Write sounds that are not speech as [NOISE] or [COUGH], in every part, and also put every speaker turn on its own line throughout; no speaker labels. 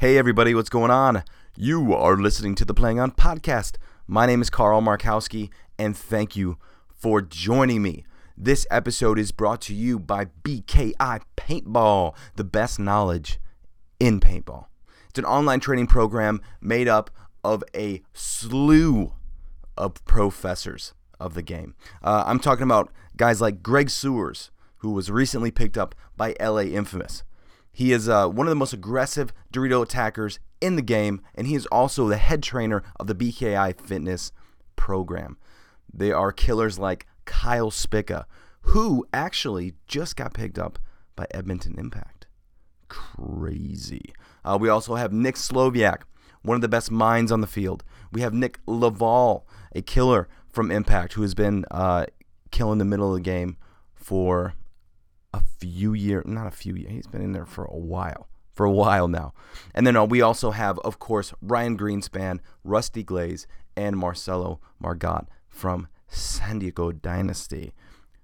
Hey, everybody, what's going on? You are listening to the Playing On podcast. My name is Carl Markowski, and thank you for joining me. This episode is brought to you by BKI Paintball, the best knowledge in paintball. It's an online training program made up of a slew of professors of the game. Uh, I'm talking about guys like Greg Sewers, who was recently picked up by LA Infamous. He is uh, one of the most aggressive Dorito attackers in the game, and he is also the head trainer of the BKI Fitness program. They are killers like Kyle Spica, who actually just got picked up by Edmonton Impact. Crazy. Uh, we also have Nick Slowiak, one of the best minds on the field. We have Nick Laval, a killer from Impact, who has been uh, killing the middle of the game for a few years, not a few years, he's been in there for a while, for a while now. And then uh, we also have, of course, Ryan Greenspan, Rusty Glaze, and Marcelo Margott from San Diego Dynasty,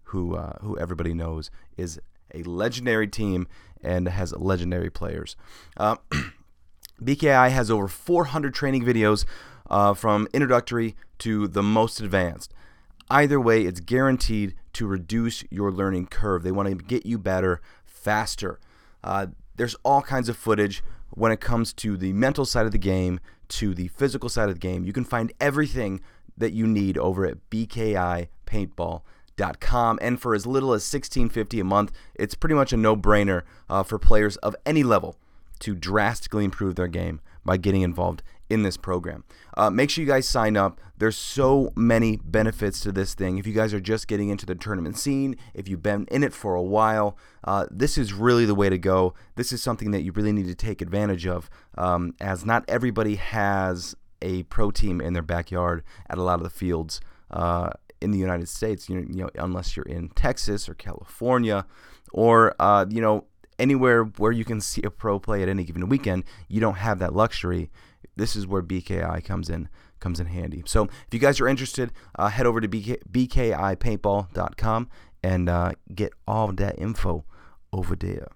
who uh, who everybody knows is a legendary team and has legendary players. Uh, [CLEARS THROAT] BKI has over 400 training videos uh, from introductory to the most advanced. Either way, it's guaranteed to reduce your learning curve. They want to get you better faster. Uh, there's all kinds of footage when it comes to the mental side of the game, to the physical side of the game. You can find everything that you need over at bkipaintball.com. And for as little as $16.50 a month, it's pretty much a no brainer uh, for players of any level to drastically improve their game by getting involved in this program. Uh, make sure you guys sign up. There's so many benefits to this thing. If you guys are just getting into the tournament scene, if you've been in it for a while, uh, this is really the way to go. This is something that you really need to take advantage of, um, as not everybody has a pro team in their backyard at a lot of the fields uh, in the United States. You know, you know, unless you're in Texas or California, or uh, you know anywhere where you can see a pro play at any given weekend, you don't have that luxury. This is where BKI comes in comes in handy. So if you guys are interested, uh, head over to BK, bkipaintball.com and uh, get all that info over there.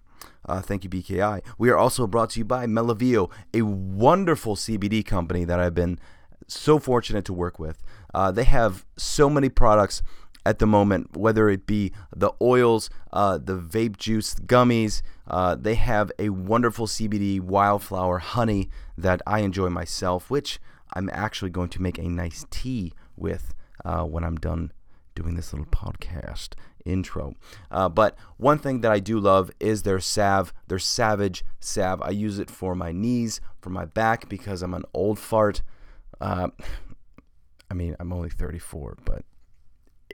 Uh, thank you, BKI. We are also brought to you by Melavio, a wonderful CBD company that I've been so fortunate to work with. Uh, they have so many products at the moment, whether it be the oils, uh, the vape juice, gummies. Uh, they have a wonderful CBD wildflower honey that I enjoy myself, which I'm actually going to make a nice tea with uh, when I'm done doing this little podcast intro. Uh, but one thing that I do love is their salve, their Savage salve. I use it for my knees, for my back, because I'm an old fart. Uh, [LAUGHS] I mean, I'm only 34, but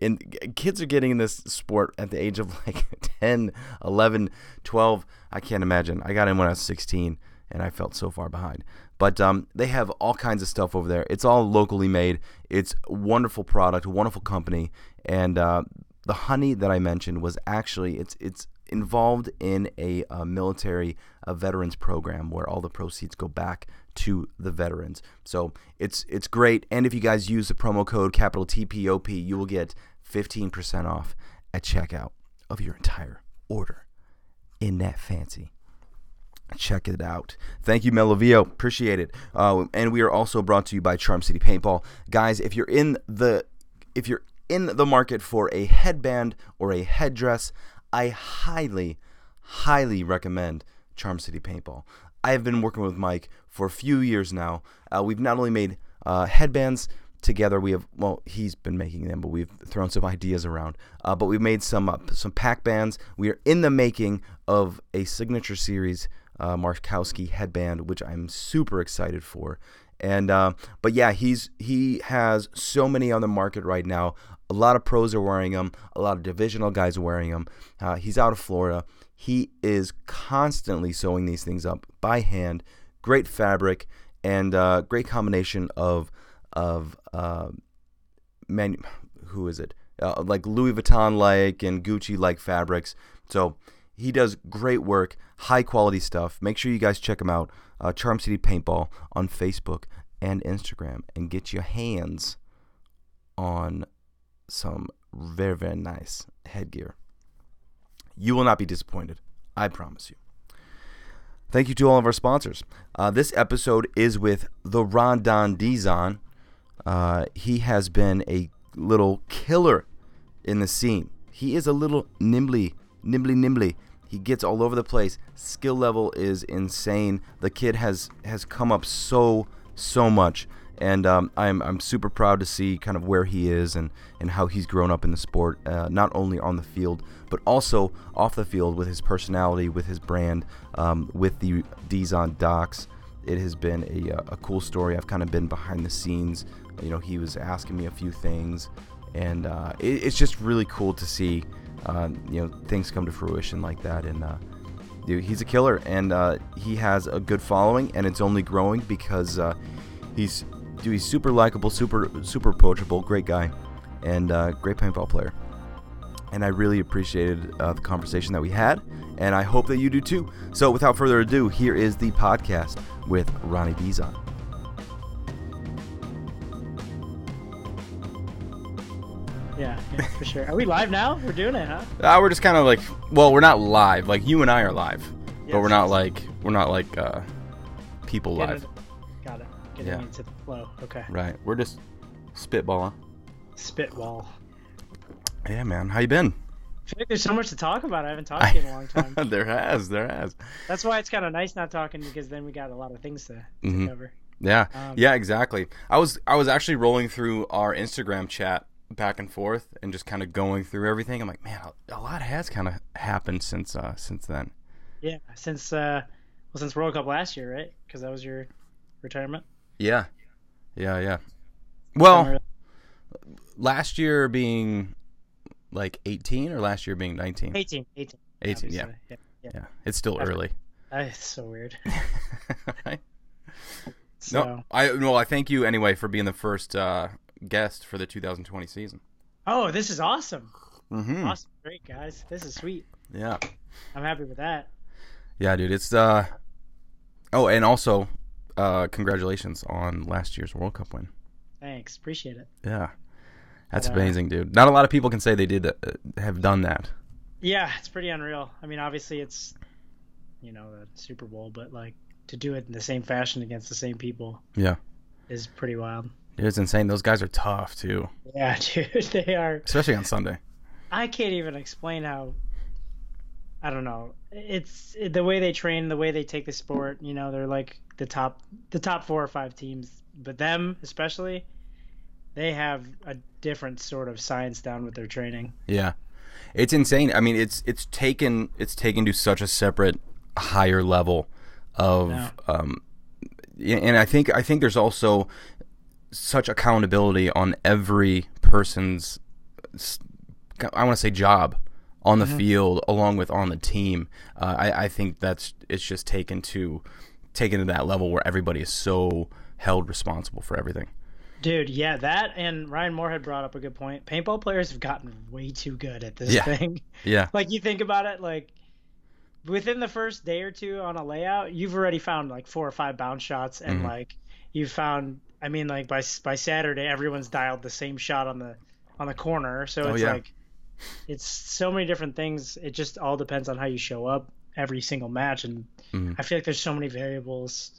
and kids are getting in this sport at the age of [LAUGHS] like 10 11 12 i can't imagine. I got in when i was 16 and i felt so far behind. But um, they have all kinds of stuff over there. It's all locally made. It's wonderful product wonderful company. And uh, the honey that i mentioned was actually it's it's involved in a, a military a veterans program where all the proceeds go back to the veterans. So it's it's great. And if you guys use the promo code capital TPOP, you will get 15% off at checkout of your entire order. In that fancy. Check it out. Thank you, Melovio. Appreciate it. Uh, and we are also brought to you by Charm City Paintball, guys. If you're in the if you're in the market for a headband or a headdress, I highly, highly recommend Charm City Paintball. I have been working with Mike for a few years now. Uh, we've not only made uh, headbands together. We have well, he's been making them, but we've thrown some ideas around. Uh, but we've made some uh, some pack bands. We are in the making of a signature series uh, Markowski headband, which I'm super excited for. And uh, but yeah, he's he has so many on the market right now. A lot of pros are wearing them. A lot of divisional guys are wearing them. He's out of Florida. He is constantly sewing these things up by hand. Great fabric and uh, great combination of of uh, man, who is it? Uh, like Louis Vuitton like and Gucci like fabrics. So he does great work, high quality stuff. Make sure you guys check him out. Uh, Charm City Paintball on Facebook and Instagram, and get your hands on some very very nice headgear. You will not be disappointed. I promise you.
Thank you to all of our sponsors. Uh, this episode is with the Rondon Dizon. Uh, he has been a little killer in the scene. He is a little nimbly, nimbly, nimbly. He gets all over the place. Skill level is insane. The kid has has come up so so much, and um, I'm I'm super proud to see kind of where he is and and how he's grown up in the sport, uh, not only on the field but also off the field with his personality, with his brand, um, with the Dizon Docs. It has been a, uh, a cool story. I've kind of been behind the scenes. You know, he was asking me a few things, and uh, it, it's just really cool to see uh, you know things come to fruition like that. And uh, dude, he's a killer, and uh, he has a good following, and it's only growing because uh, he's dude, he's super likable, super super approachable, great guy, and uh, great paintball player. And I really appreciated uh, the conversation that we had, and I hope that you do too. So, without further ado, here is the podcast with Ronnie Dizon.
Yeah, yeah, for sure. Are we live now? We're doing it, huh?
Uh, we're just kind of like, well, we're not live. Like you and I are live, but we're not
yes.
like we're not like uh, people
Getting
live.
Getting
Yeah.
into the flow. Okay.
Right. We're just spitballing.
Spitball.
Yeah, man. How you been?
I feel like there's so much to talk about. I haven't talked to you in a long time. [LAUGHS]
there has, there has.
That's why it's kind of nice not talking because then we got a lot of things to, to
Mhm.
cover.
Yeah,
Um,
yeah, exactly. I was I was actually rolling through our Instagram chat back and forth and just kind of going through everything. I'm like, man, a, a lot has kind of happened since uh since then.
Yeah, since uh, well, since World Cup last year, right? Because that was your retirement.
Yeah, yeah, yeah. Well, last year being like 18 or last year being 19.
18, 18.
18, yeah.
yeah, yeah.
Yeah, it's still early.
It's so weird. [LAUGHS]
right?
So,
No, I well, I thank you anyway for being the first uh, guest for the 2020 season.
oh, this is awesome.
Mm-hmm.
Awesome, great guys. This is sweet.
Yeah,
I'm happy with that.
yeah, dude. It's uh. Oh, and also, uh, congratulations on last year's World Cup win.
Thanks, appreciate it.
Yeah, that's
But, uh,
amazing, dude. Not a lot of people can say they did uh, have done that.
Yeah, it's pretty unreal. I mean, obviously it's you know the Super Bowl, but like to do it in the same fashion against the same people
Yeah,
is pretty wild.
it's insane. Those guys are tough too,
Yeah, [LAUGHS] dude, they are.
especially on Sunday.
I can't even explain how. I don't know. It's the way they train, the way they take the sport. You know, they're like the top, the top four or five teams. But them especially, they have a different sort of science down with their training.
Yeah, it's insane. I mean, it's it's taken it's taken to such a separate, higher level of,
Yeah.
um, and I think I think there's also such accountability on every person's, I want to say job on the field along with on the team. Uh, I I think that's it's just taken to taken to that level where everybody is so held responsible for everything.
Dude, yeah, that and Ryan Moore had brought up a good point. Paintball players have gotten way too good at this
Yeah.
thing. [LAUGHS]
Yeah.
like you think about it, like within the first day or two on a layout, you've already found like four or five bounce shots, and
Mhm.
like you've found. I mean, like by by Saturday, everyone's dialed the same shot on the on the corner. So
Oh,
it's
yeah.
like it's so many different things. It just all depends on how you show up every single match, and
Mhm.
I feel like there's so many variables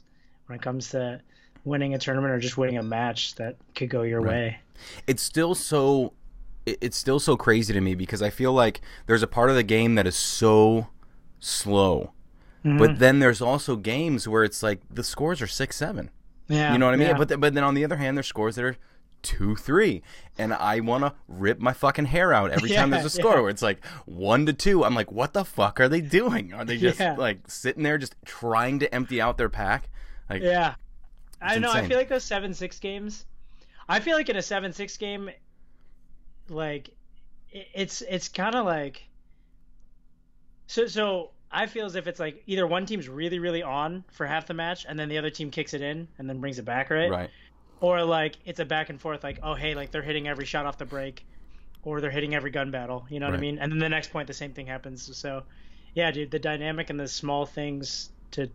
when it comes to winning a tournament or just winning a match that could go your
Right.
way.
it's still so it's still so crazy to me because I feel like there's a part of the game that is so slow.
Mm-hmm.
But then there's also games where it's like the scores are 6-7.
Yeah,
You know what I mean?
yeah.
But th- but then on the other hand there's scores that are 2-3 and I want to rip my fucking hair out every time there's a [LAUGHS] score
yeah.
where it's like 1 to 2. I'm like what the fuck are they doing? Are they [LAUGHS] just
Yeah.
like sitting there just trying to empty out their pack? Like
Yeah. I know. I feel like those seven six games. I feel like in a seven six game, like it's it's kind of like. So so I feel as if it's like either one team's really really on for half the match and then the other team kicks it in and then brings it back right,
right.
Or like it's a back and forth like oh hey like they're hitting every shot off the break, or they're hitting every gun battle you know what I mean and then the next point the same thing happens so, yeah dude the dynamic and the small things to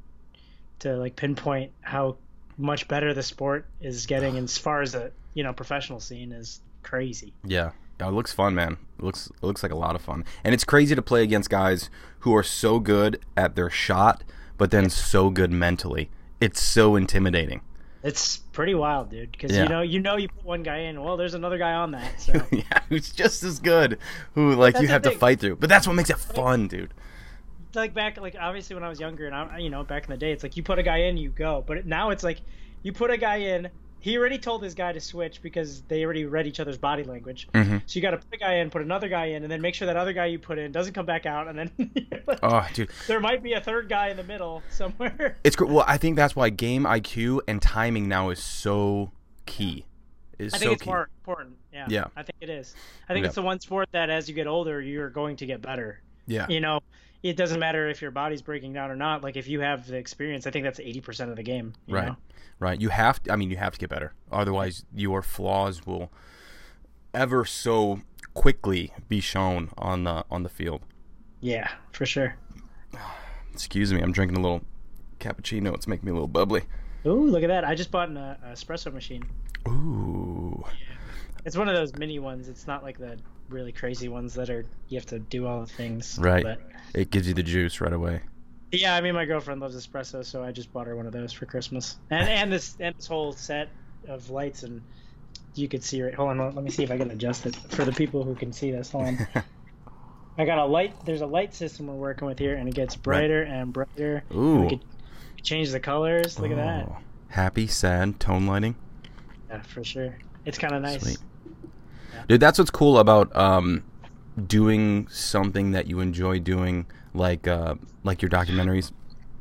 to like pinpoint how much better the sport is getting as far as the you know professional scene is crazy.
Yeah. Yeah, it looks fun, man. It looks it looks like a lot of fun. And it's crazy to play against guys who are so good at their shot, but but then so good mentally. It's so intimidating.
It's pretty wild, dude. Because
Yeah.
you know, you know, you put one guy in. Well, there's another guy on that. So [LAUGHS]
yeah, who's just as good, who like you have to fight through. But that's what makes it fun, dude.
like back, like obviously when I was younger, and I, you know, back in the day, it's like you put a guy in, you go. But now it's like you put a guy in. He already told his guy to switch because they already read each other's body language.
Mhm.
So you got to put a guy in, put another guy in, and then make sure that other guy you put in doesn't come back out, and then [LAUGHS]
Oh, dude,
there might be a third guy in the middle somewhere. [LAUGHS]
it's gr- well. I think that's why game IQ and timing now is so key. Is
I
so
think it's
key.
more important. Yeah.
Yeah.
I think it is. I think
Yeah.
it's the one sport that as you get older, you're going to get better.
Yeah.
You know, it doesn't matter if your body's breaking down or not. Like if you have the experience, I think that's 80% of the game. you
Right.
know?
Right. You have to, I mean, you have to get better. Otherwise, your flaws will ever so quickly be shown on the on the field.
Yeah, for sure. [SIGHS]
Excuse me, I'm drinking a little cappuccino. It's making me a little bubbly.
Ooh, look at that. I just bought an uh, espresso machine.
Ooh.
It's one of those mini ones. It's not like the really crazy ones that are you have to do all the things.
Right.
But
It gives you the juice right away.
yeah, I mean my girlfriend loves espresso, so I just bought her one of those for Christmas. And and this and this whole set of lights and you could see right. Hold on, let me see if I can adjust it for the people who can see this. Hold on. [LAUGHS] I got a light. There's a light system we're working with here, and it gets brighter and brighter.
Ooh.
We could change the colors. Look at that.
Oh. Happy, sad, tone lighting.
Yeah, for sure. It's kind of nice.
Sweet. Dude, that's what's cool about um, doing something that you enjoy doing, like uh, like your documentaries.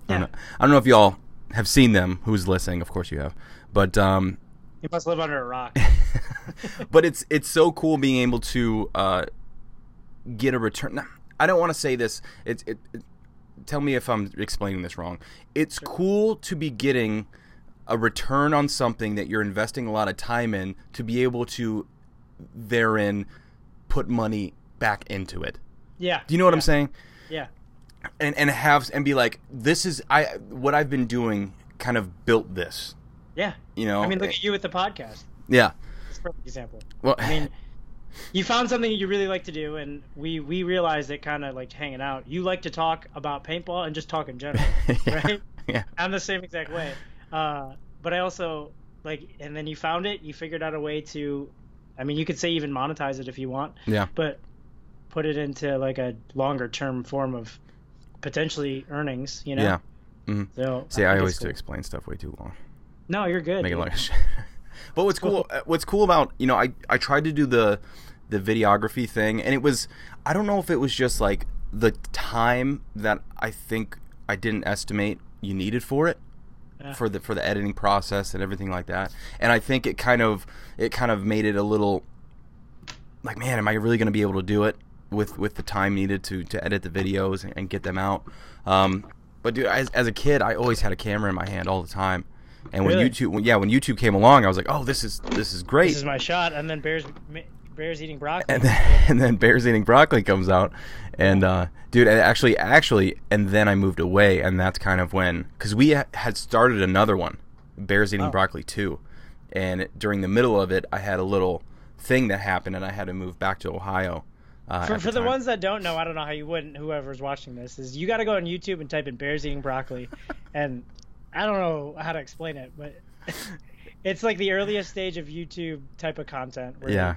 I, don't
Yeah.
know, I don't know if y'all have seen them. Who's listening? Of course you have. But um,
You must live under a rock. [LAUGHS]
but it's it's so cool being able to uh, get a return. nah, I don't want to say this. It's it, it. Tell me if I'm explaining this wrong. It's cool to be getting a return on something that you're investing a lot of time in to be able to therein put money back into it.
Yeah.
Do you know what
yeah,
I'm saying?
Yeah.
And and have and be like, this is I what I've been doing kind of built this.
Yeah.
You know?
I mean, look at you with the podcast.
yeah.
It's a perfect example.
Well,
I mean, you found something you really like to do, and we we realized it kind of like hanging out. You like to talk about paintball and just talk in general, [LAUGHS]
yeah.
right?
Yeah.
I'm the same exact way. Uh, but I also like, and then you found it. You figured out a way to, I mean, you could say even monetize it if you want,
Yeah.
but put it into like a longer term form of potentially earnings. You know.
Yeah. Mhm.
So
See, I
it's
always do explain stuff way too long.
No, you're good.
Make it like shit. [LAUGHS] But what's cool? uh, What's cool about you know I I tried to do the the videography thing, and it was I don't know if it was just like the time that I think I didn't estimate you needed for it
Yeah.
for the for the editing process and everything like that. And I think it kind of it kind of made it a little like man, am I really going to be able to do it with with the time needed to to edit the videos and, and get them out? Um, but dude, as, as a kid, I always had a camera in my hand all the time. And when
Really?
YouTube, when, yeah, when YouTube came along, I was like, "Oh, this is this is great."
This is my shot, and then bears bears eating broccoli.
and then, [LAUGHS] and then Bears Eating Broccoli comes out, and uh, dude, actually, actually, and then I moved away, and that's kind of when, because we ha- had started another one, Bears Eating
Oh.
Broccoli two, and during the middle of it, I had a little thing that happened, and I had to move back to Ohio. Uh,
For,
at
for the
time.
ones that don't know, I don't know how you wouldn't. Whoever's watching this is you got to go on YouTube and type in bears eating broccoli, [LAUGHS] and I don't know how to explain it, but [LAUGHS] it's like the earliest stage of YouTube type of content. Where
yeah,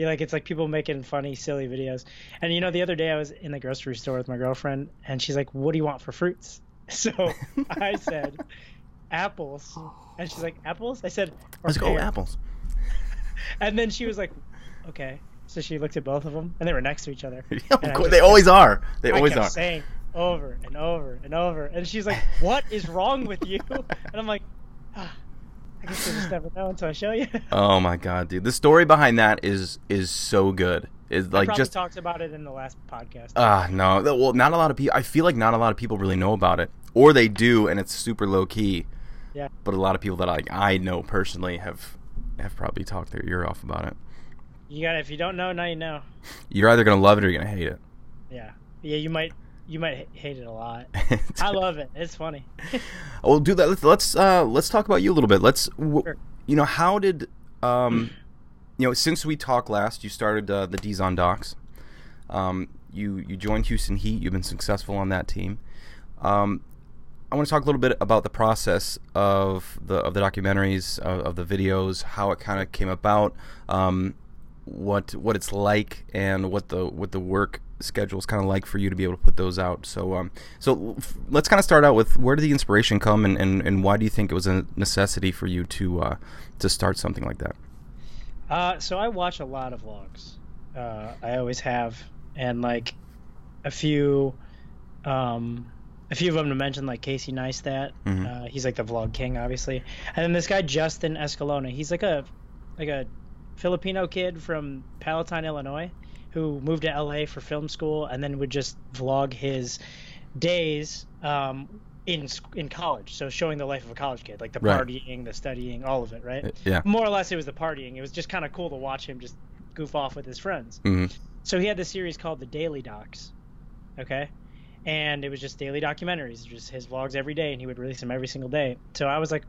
you like it's like people making funny, silly videos. And you know, the other day I was in the grocery store with my girlfriend, and she's like, "What do you want for fruits?" [LAUGHS] So I [LAUGHS] said, "Apples," and she's like, "Apples?" I said,
let's go
pear."
apples. [LAUGHS]
And then she was like, "Okay." So she looked at both of them, and they were next to each other.
Yeah,
And
of
I
course,
just
they
kept-
always are. They
I
always are.
saying over and over and over, and she's like, "What is wrong with you?" And I'm like, "I guess you'll just never know until I show you." [LAUGHS]
Oh my god, dude, the story behind that is is so good. Is like just
talked about it in the last podcast.
Ah, no. Well, not a lot of people. I feel like not a lot of people really know about it, or they do, and it's super low key.
Yeah.
But a lot of people that I I know personally have have probably talked their ear off about it.
you got if you don't know, now you know.
You're either gonna love it or you're gonna hate it.
Yeah, yeah, you might you might hate it a lot. [LAUGHS] I love it. It's funny. [LAUGHS]
Well, do that. Let's let's uh, let's talk about you a little bit. Let's w-
Sure.
you know how did um [CLEARS THROAT] you know since we talked last, you started uh, the Dizon Docs. Um, you you joined Houston Heat. You've been successful on that team. Um, I want to talk a little bit about the process of the of the documentaries of, of the videos, how it kind of came about, um, what what it's like, and what the what the work schedule is kind of like for you to be able to put those out. So um, so f- let's kind of start out with where did the inspiration come, and, and, and why do you think it was a necessity for you to uh, to start something like that?
Uh, so I watch a lot of vlogs. Uh, I always have, and like a few, um, a few of them to mention, like Casey Neistat.
Mhm.
Uh, he's like the vlog king, obviously. And then this guy Justin Escalona. He's like a like a Filipino kid from Palatine, Illinois, who moved to LA for film school, and then would just vlog his days um, in in college. So showing the life of a college kid, like the
Right.
partying, the studying, all of it, right?
Yeah.
more or less it was the partying. It was just kind of cool to watch him just goof off with his friends.
hmm
So he had this series called the Daily Docs, okay, and it was just daily documentaries, just his vlogs every day, and he would release them every single day. So I was like,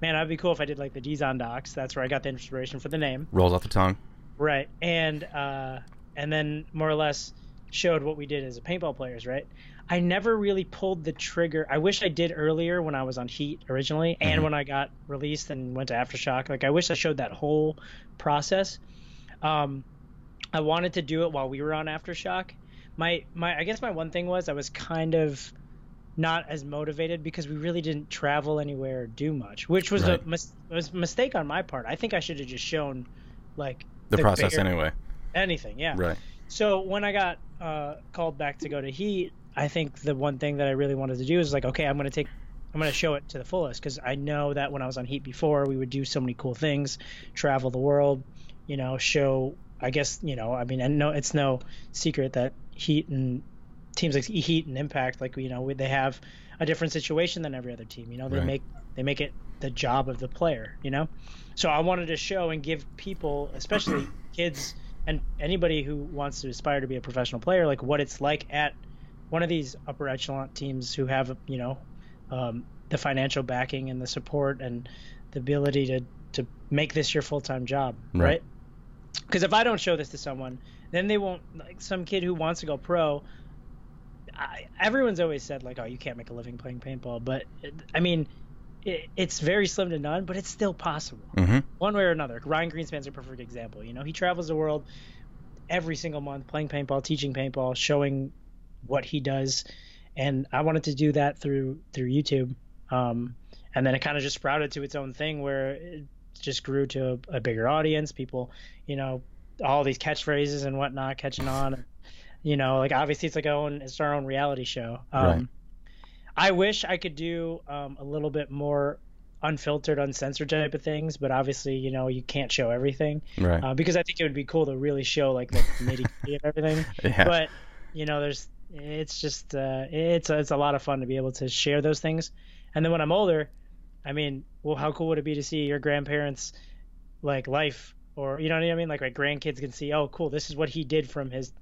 man, that'd be cool if I did like the Dizon Docs. That's where I got the inspiration for the name,
Rolls off the tongue.
right? And uh, and then more or less showed what we did as a paintball players, right? I never really pulled the trigger. I wish I did earlier when I was on Heat originally, and
Mhm.
when I got released and went to Aftershock. Like I wish I showed that whole process. Um, I wanted to do it while we were on Aftershock. My my I guess my one thing was I was kind of not as motivated because we really didn't travel anywhere or do much, which was
Right.
a mis- was a mistake on my part. I think I should have just shown like
The, process
bigger-
anyway.
Anything, yeah.
Right.
So when I got uh, called back to go to Heat, I think the one thing that I really wanted to do is like, okay, I'm going to take, I'm going to show it to the fullest because I know that when I was on Heat before, we would do so many cool things, travel the world, you know, show. I guess you know, I mean, and no, it's no secret that Heat and teams like Heat and Impact, like you know, they have a different situation than every other team. You know, they
Right.
make they make it the job of the player. You know, so I wanted to show and give people, especially kids and anybody who wants to aspire to be a professional player, like what it's like at one of these upper echelon teams who have, you know, um, the financial backing and the support and the ability to to make this your full time job,
Right.
right? Because if I don't show this to someone, then they won't. Like some kid who wants to go pro. I, everyone's always said like, oh, you can't make a living playing paintball, but I mean, it, it's very slim to none, but it's still possible
hmm
one way or another. Ryan Greenspan's a perfect example. You know, he travels the world every single month playing paintball, teaching paintball, showing what he does, and I wanted to do that through through YouTube. Um, and then it kind of just sprouted to its own thing where it just grew to a, a bigger audience. People, you know, all these catchphrases and whatnot catching on. You know, like obviously it's like our own it's our own reality show. Um,
Right.
I wish I could do um, a little bit more unfiltered, uncensored type of things, but obviously, you know, you can't show everything
Right.
uh, because I think it would be cool to really show like the nitty gritty of everything. [LAUGHS]
yeah.
But you know, there's it's just uh, it's it's a lot of fun to be able to share those things. And then when I'm older, I mean, well, how cool would it be to see your grandparents like life, or you know what I mean? Like my grandkids can see, oh, cool, this is what he did from his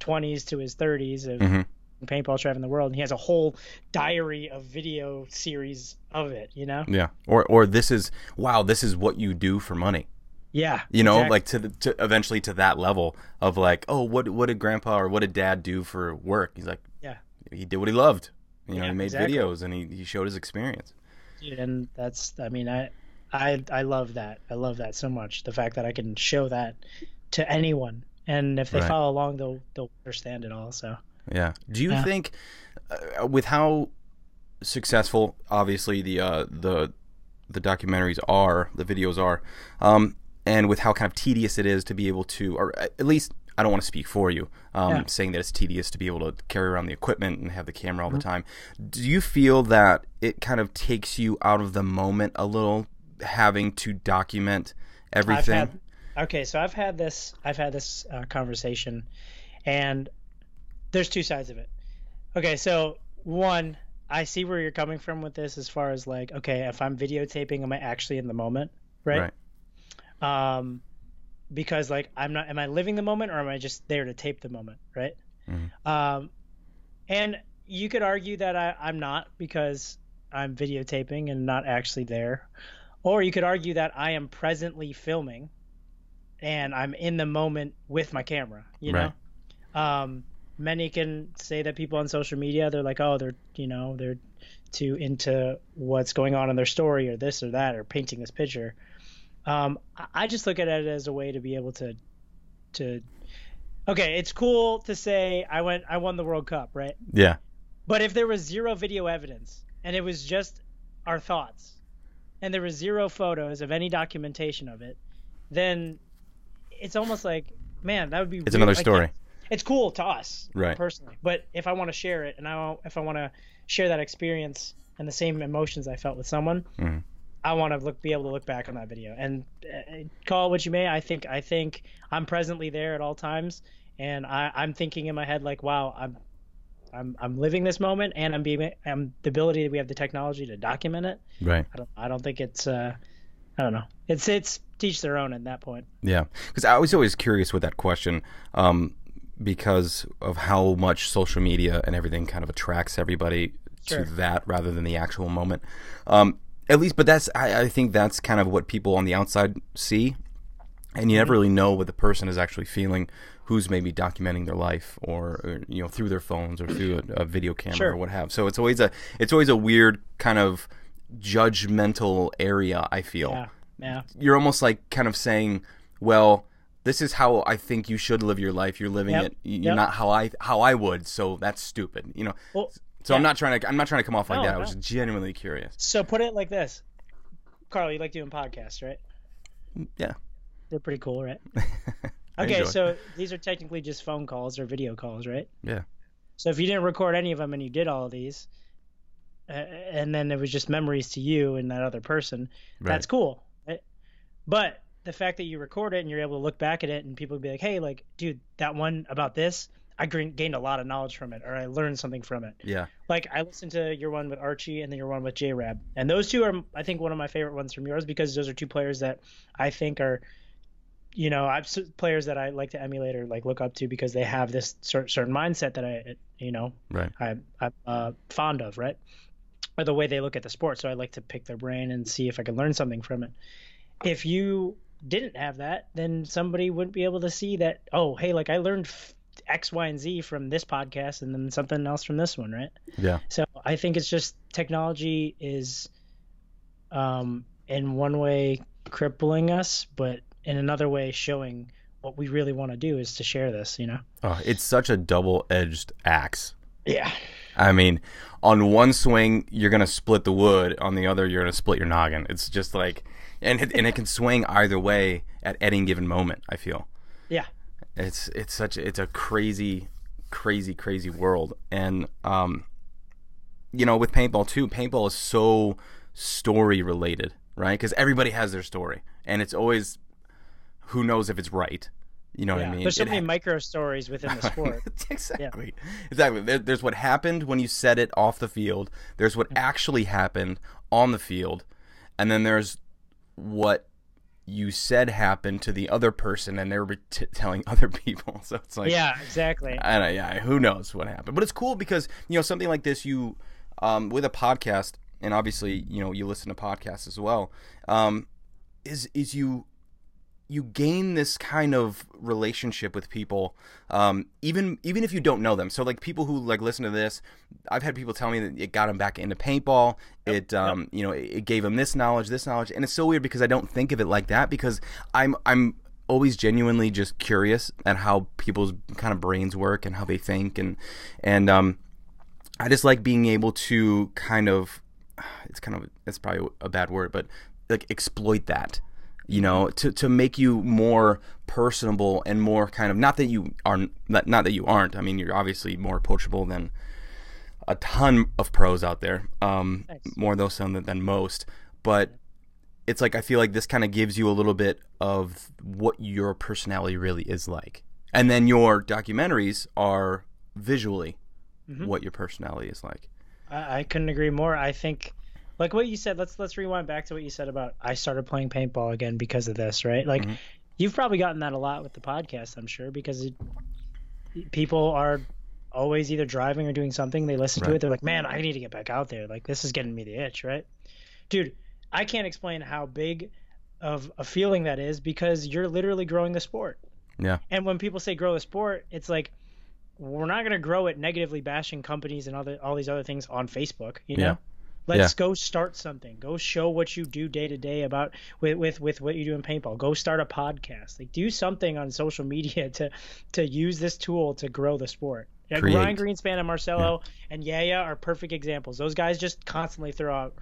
20s to his 30s of
Mhm.
Paintball traveling the world, and he has a whole diary of video series of it. You know?
Yeah. Or or this is wow, this is what you do for money.
Yeah.
You know,
exactly.
like to the, to eventually to that level of like, oh, what what did grandpa or what did dad do for work? He's like,
Yeah.
he did what he loved. You know,
Yeah,
he made
exactly.
videos and he, he showed his experience.
Dude, and that's I mean I I I love that. I love that so much. The fact that I can show that to anyone, and if they
Right.
follow along, they'll they'll understand it all. So
Yeah. Do you
Yeah.
think, uh, with how successful, obviously the uh, the the documentaries are, the videos are, um, and with how kind of tedious it is to be able to, or at least I don't want to speak for you, um,
Yeah.
saying that it's tedious to be able to carry around the equipment and have the camera all the
Mm-hmm.
time. Do you feel that it kind of takes you out of the moment a little, having to document everything?
I've had okay, so I've had this I've had this uh, conversation, and there's two sides of it. Okay, so one, I see where you're coming from with this as far as like, okay, if I'm videotaping, am I actually in the moment, right? Um, because like I'm not, am I living the moment or am I just there to tape the moment, right?
Mhm.
Um, and you could argue that I, I'm not because I'm videotaping and not actually there, or you could argue that I am presently filming, and I'm in the moment with my camera, you
Right.
know. Um, many can say that people on social media they're like, oh, they're you know they're too into what's going on in their story or this or that or painting this picture. Um, I just look at it as a way to be able to to okay, it's cool to say I went I won the World Cup, right?
Yeah.
But if there was zero video evidence and it was just our thoughts and there was zero photos of any documentation of it, then it's almost like, man, that would be
It's another story.
It's cool to us,
Right.
personally. But if I want to share it and I want- if I want to share that experience and the same emotions I felt with someone,
Mhm.
I want to look be able to look back on that video and uh, call it what you may. I think I think I'm presently there at all times, and I, I'm thinking in my head like, wow, I'm I'm I'm living this moment, and I'm being I'm the ability that we have the technology to document it.
Right.
I don't I don't think it's uh I don't know. It's it's teach their own at that point.
Yeah, because I was always curious with that question, um, because of how much social media and everything kind of attracts everybody
Sure.
to that rather than the actual moment. Um, at least, but that's I, I think that's kind of what people on the outside see, and you never really know what the person is actually feeling, who's maybe documenting their life or, or you know through their phones or through a, a video camera
Sure.
or what have. So it's always a it's always a weird kind of judgmental area. I feel
Yeah, yeah,
you're almost like kind of saying, well, this is how I think you should live your life. You're living
Yep.
it. You're
Yep.
not how I how I would. So that's stupid. You know.
Well,
So I'm not trying to I'm not trying to come off like
No,
that. I was genuinely curious.
So put it like this, Carl. You like doing podcasts, right?
Yeah.
They're pretty cool, right? [LAUGHS] Okay,
enjoy
so these are technically just phone calls or video calls, right?
Yeah.
So if you didn't record any of them and you did all of these, uh, and then it was just memories to you and that other person, that's cool. right? But the fact that you record it and you're able to look back at it and people be like, hey, like, dude, that one about this, I gained a lot of knowledge from it or I learned something from it.
Yeah.
Like I listened to your one with Archie and then your one with J Rab, and those two are I think one of my favorite ones from yours because those are two players that I think are, you know, I've players that I like to emulate or like look up to because they have this cer- certain mindset that I, you know,
Right.
I, I'm uh, fond of, right? Or the way they look at the sport. So I like to pick their brain and see if I can learn something from it. If you didn't have that, then somebody wouldn't be able to see that. Oh, hey, like I learned X, Y, and Z from this podcast, and then something else from this one, right?
Yeah.
So I think it's just technology is, um, in one way crippling us, but in another way showing what we really want to do is to share this. You know?
Oh, it's such a double-edged axe.
Yeah.
I mean, on one swing you're gonna split the wood, on the other you're gonna split your noggin. It's just like, and it, and it can swing either way at any given moment. I feel.
Yeah.
it's it's such it's a crazy crazy crazy world. And um you know with paintball too paintball is so story related right? Because everybody has their story. And it's always who knows if it's right? You know what i mean?
There's so
It
many
ha-
micro stories within the [LAUGHS] sport.
exactly exactly. There, there's what happened when you set it off the field. There's what actually happened on the field. And then there's what you said happened to the other person and they were t- telling [LAUGHS] other people so it's like
yeah, exactly.
I don't, yeah, who knows what happened? But it's cool because you know something like this. You, um, with a podcast, and obviously you know you listen to podcasts as well. Um, is is you you gain this kind of relationship with people, um, even even if you don't know them. So like people who like listen to this, I've had people tell me that it got them back into paintball. It um, you know it, it gave them this knowledge, this knowledge, and it's so weird because I don't think of it like that because I'm I'm always genuinely just curious at how people's kind of brains work and how they think. And and um, I just like being able to kind of it's kind of it's probably a bad word, but like exploit that you know to to make you more personable and more kind of not that you aren't not, not that you aren't i mean you're obviously more approachable than a ton of pros out there um
Thanks.
more though some than, than most but it's like i feel like this kind of gives you a little bit of what your personality really is like and then your documentaries are visually
Mhm.
what your personality is like
I, I couldn't agree more. I think, like what you said. Let's let's rewind back to what you said about I started playing paintball again because of this, right? Like,
Mhm.
you've probably gotten that a lot with the podcast, I'm sure, because it, people are always either driving or doing something. They listen to it. They're like, man, I need to get back out there. Like this is getting me the itch, right? Dude, I can't explain how big of a feeling that is because you're literally growing the sport.
Yeah.
And when people say grow the sport, it's like we're not going to grow it negatively bashing companies and other all these other things on Facebook. You
Yeah.
Let's go start something. Go show what you do day to day about with, with with what you do in paintball. Go start a podcast. Like do something on social [LAUGHS] media to to use this tool to grow the sport.
Create.
Ryan Greenspan and Marcelo and Yaya are perfect examples. Those guys just constantly throw out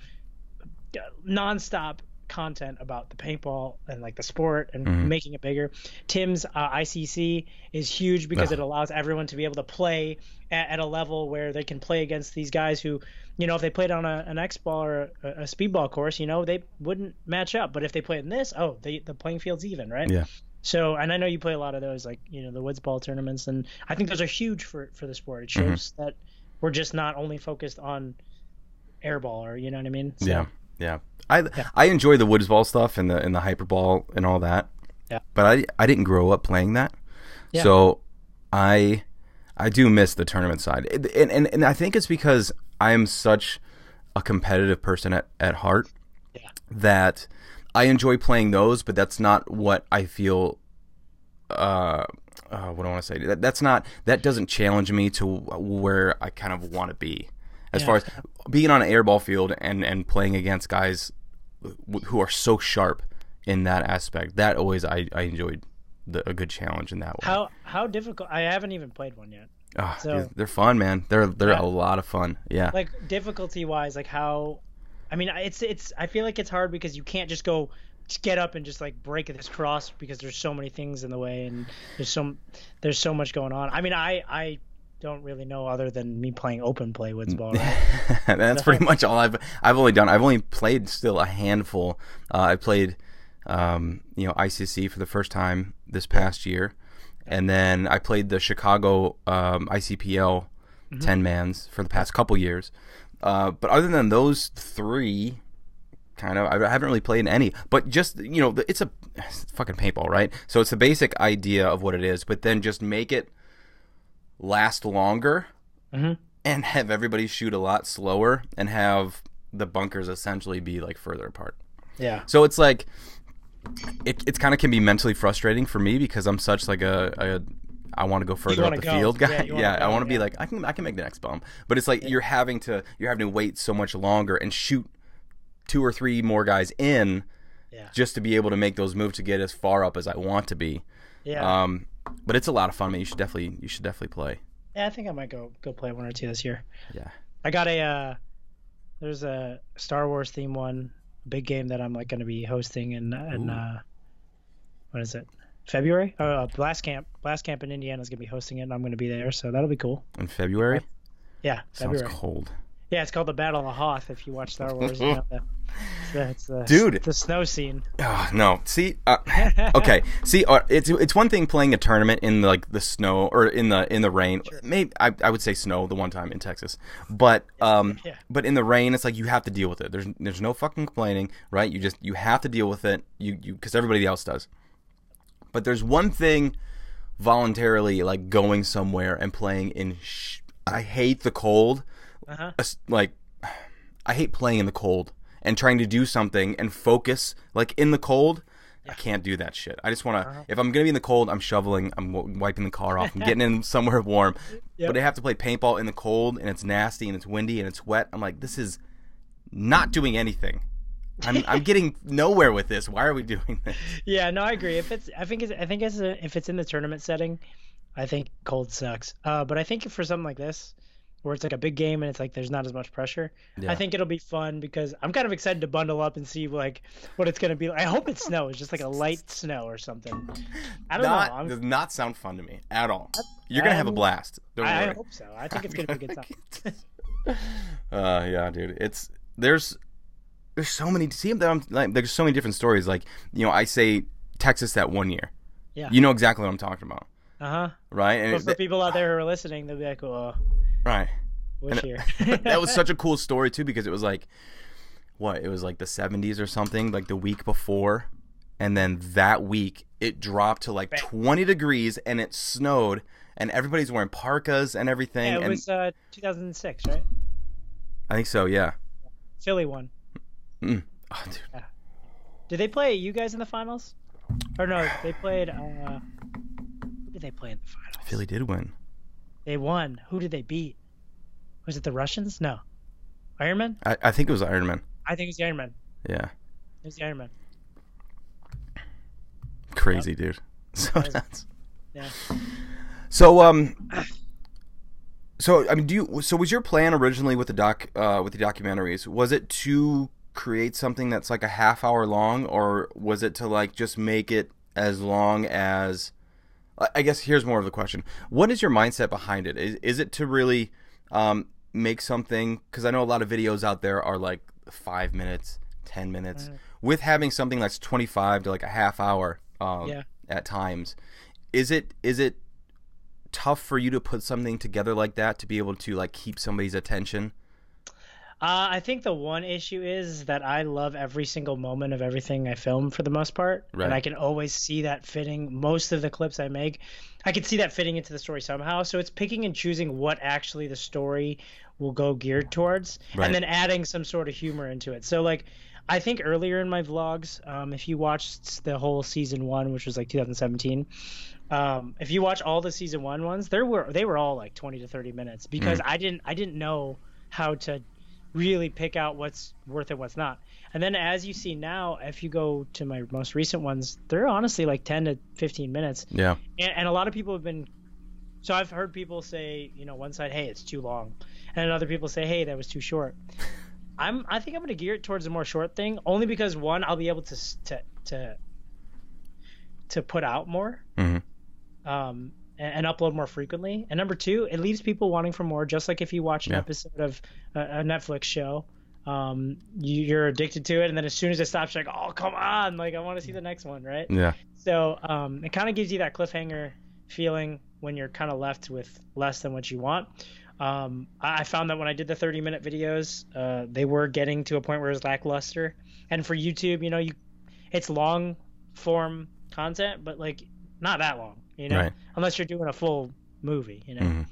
uh, nonstop content about the paintball and like the sport and
Mhm.
making it bigger. Tim's uh, ICC is huge because
Ugh.
it allows everyone to be able to play at, at a level where they can play against these guys who, you know, if they played on a, an X ball or a, a speedball course, you know, they wouldn't match up. But if they play in this, oh, they, the playing field's even, right?
Yeah.
So, and I know you play a lot of those, like you know, the woods ball tournaments, and I think those are huge for for the sport. It
Mm-hmm.
shows that we're just not only focused on airball, or you know what I mean? So,
Yeah, yeah. I I enjoy the woods ball stuff and the and the hyperball and all that.
Yeah.
But I I didn't grow up playing that,
Yeah.
so I I do miss the tournament side, and and and I think it's because I am such a competitive person at at heart
Yeah.
that I enjoy playing those, but that's not what I feel. Uh, uh, what do I want to say? That, that's not that doesn't challenge me to where I kind of want to be. As
Yeah.
far as being on an airball field and and playing against guys who are so sharp in that aspect, that always I, I enjoyed the, a good challenge in that way.
How how difficult? I haven't even played one yet.
Ah,
so-
dude, they're fun, man. They're they're
Yeah.
a lot of fun. Yeah.
Like difficulty wise, like how? I mean, it's it's. I feel like it's hard because you can't just go just get up and just like break this cross because there's so many things in the way and there's so there's so much going on. I mean, I I don't really know other than me playing open play woods ball. Right? [LAUGHS]
That's pretty much all I've I've only done. I've only played still a handful. Uh, I played, um, you know, ICC for the first time this past year, and then I played the Chicago um, ICPL ten mans for the past couple years. Uh, but other than those three, kind of, I haven't really played any. But just you know, it's a it's fucking paintball, right? So it's the basic idea of what it is, but then just make it last longer
Mhm.
and have everybody shoot a lot slower and have the bunkers essentially be like further apart.
Yeah.
So it's like it it's kind of can be mentally frustrating for me because I'm such like a, a I want to go further up the
go.
field guy.
Yeah, [LAUGHS]
Yeah,
wanna
I want to be like I can I can make the next bomb. But it's like you're having to you're having to wait so much longer and shoot two or three more guys in
Yeah.
just to be able to make those moves to get as far up as I want to be.
Yeah.
Um but it's a lot of fun. Man. You should definitely you should definitely play.
yeah. I think I might go go play one or two this year.
Yeah.
I got a uh, there's a Star Wars theme one, big game that I'm like going to be hosting in in uh, what is it? February? Oh, uh, Blast Camp. Blast Camp in Indiana is going to be hosting it, and I'm going to be there, so that'll be cool.
In February?
Yeah,
Sounds
February.
cold.
Yeah, it's called the Battle of the Hoth. If you watch Star [LAUGHS] Wars, you know the,
Dude.
the snow scene.
Oh, no. See, uh, [LAUGHS] okay. See, uh, it's it's one thing playing a tournament in like the snow or in the in the rain. Maybe I, I would say snow the one time in Texas, but [LAUGHS] um,
Yeah.
but in the rain, it's like you have to deal with it. There's there's no fucking complaining, right? You just you have to deal with it. You you because everybody else does. But there's one thing voluntarily like going somewhere and playing in. Sh- I hate the cold.
Uh-huh.
like I hate playing in the cold and trying to do something and focus like in the cold. I can't do that shit. I just want to.
Uh-huh.
If I'm gonna be in the cold, I'm shoveling. I'm w- wiping the car off. I'm getting in [LAUGHS] somewhere warm.
Yep.
But I have to play paintball in the cold and it's nasty and it's windy and it's wet. I'm like, this is not doing anything. I'm I'm [LAUGHS] getting nowhere with this. Why are we doing this?
Yeah, no, I agree. If it's, I think it's, I think it's a, if it's in the tournament setting, I think cold sucks. Uh, but I think for something like this, where it's like a big game and it's like there's not as much pressure,
Yeah.
I think it'll be fun because I'm kind of excited to bundle up and see like what it's gonna be. like. I hope it snows, just like a light snow or something. I don't
not,
know. I'm,
Does not sound fun to me at all. You're gonna have a
I'm-
blast. Don't
I, I hope so. I think it's gonna be a good time. [LAUGHS]
Uh, yeah, dude. It's there's there's so many. See, I'm, like, there's so many different stories. Like you know, I say Texas that one year.
Yeah.
You know exactly what I'm talking about,
Uh huh.
right? And
But
it-
for people out there who are listening, they'll be like, "Oh,
right.
which year?" [LAUGHS]
that was such a [LAUGHS] cool story too because it was like what it was like the 70s or something like the week before and then that week it dropped to like 20 degrees and it snowed and everybody's wearing parkas and everything
Yeah, it
and
was uh, 2006, right?
i think so yeah
Philly won.
mm. oh, dude.
Did they play you guys in the finals? Or no, they played. Uh, who did they play in the finals?
philly did win
They won. Who did they beat? Was it the Russians? No. Iron Man?
I, I think it was Iron Man.
I think it was the Iron Man.
Yeah.
It was the Iron Man.
Crazy, dude. [LAUGHS] So
That was-
nuts.
Yeah.
So um, so I mean, do you? So was your plan originally with the doc, uh, with the documentaries? Was it to create something that's like a half hour long, or was it to like just make it as long as? I- guess here's more of the question: What is your mindset behind it? Is is it to really um, make something? Because I know a lot of videos out there are like five minutes, ten minutes. With having something that's twenty five to like a half hour um,
Yeah.
at times, is it is it tough for you to put something together like that to be able to like keep somebody's attention?
Uh, I think the one issue is that I love every single moment of everything I film for the most part,
Right.
and I can always see that fitting. Most of the clips I make, I can see that fitting into the story somehow. So it's picking and choosing what actually the story will go geared towards,
Right.
and then adding some sort of humor into it. So like, I think earlier in my vlogs, um, if you watched the whole season one, which was like 2017, um, if you watch all the season one ones, there were they were all like 20 to 30 minutes because I didn't I didn't know how to really pick out what's worth it, what's not. And then as you see now, if you go to my most recent ones, they're honestly like 10 to 15 minutes.
Yeah.
And, and a lot of people have been. So I've heard people say, you know, one side, hey, it's too long, and other people say, hey, that was too short. [LAUGHS] I'm, I think I'm going to gear it towards a more short thing, only because one, I'll be able to to to, to put out more,
Mhm.
um, and, and upload more frequently. And number two, it leaves people wanting for more. Just like if you watch an
Yeah.
episode of a, a Netflix show, um, you, you're addicted to it, and then as soon as it stops, you're like, oh, come on, like I want to see the next one, right?
Yeah.
So um, it kind of gives you that cliffhanger feeling when you're kind of left with less than what you want. Um, I I found that when I did the 30 minute videos, uh, they were getting to a point where it was lackluster. And for YouTube, you know, you it's long form content, but like not that long, you know,
Right.
unless you're doing a full movie, you know.
Mhm.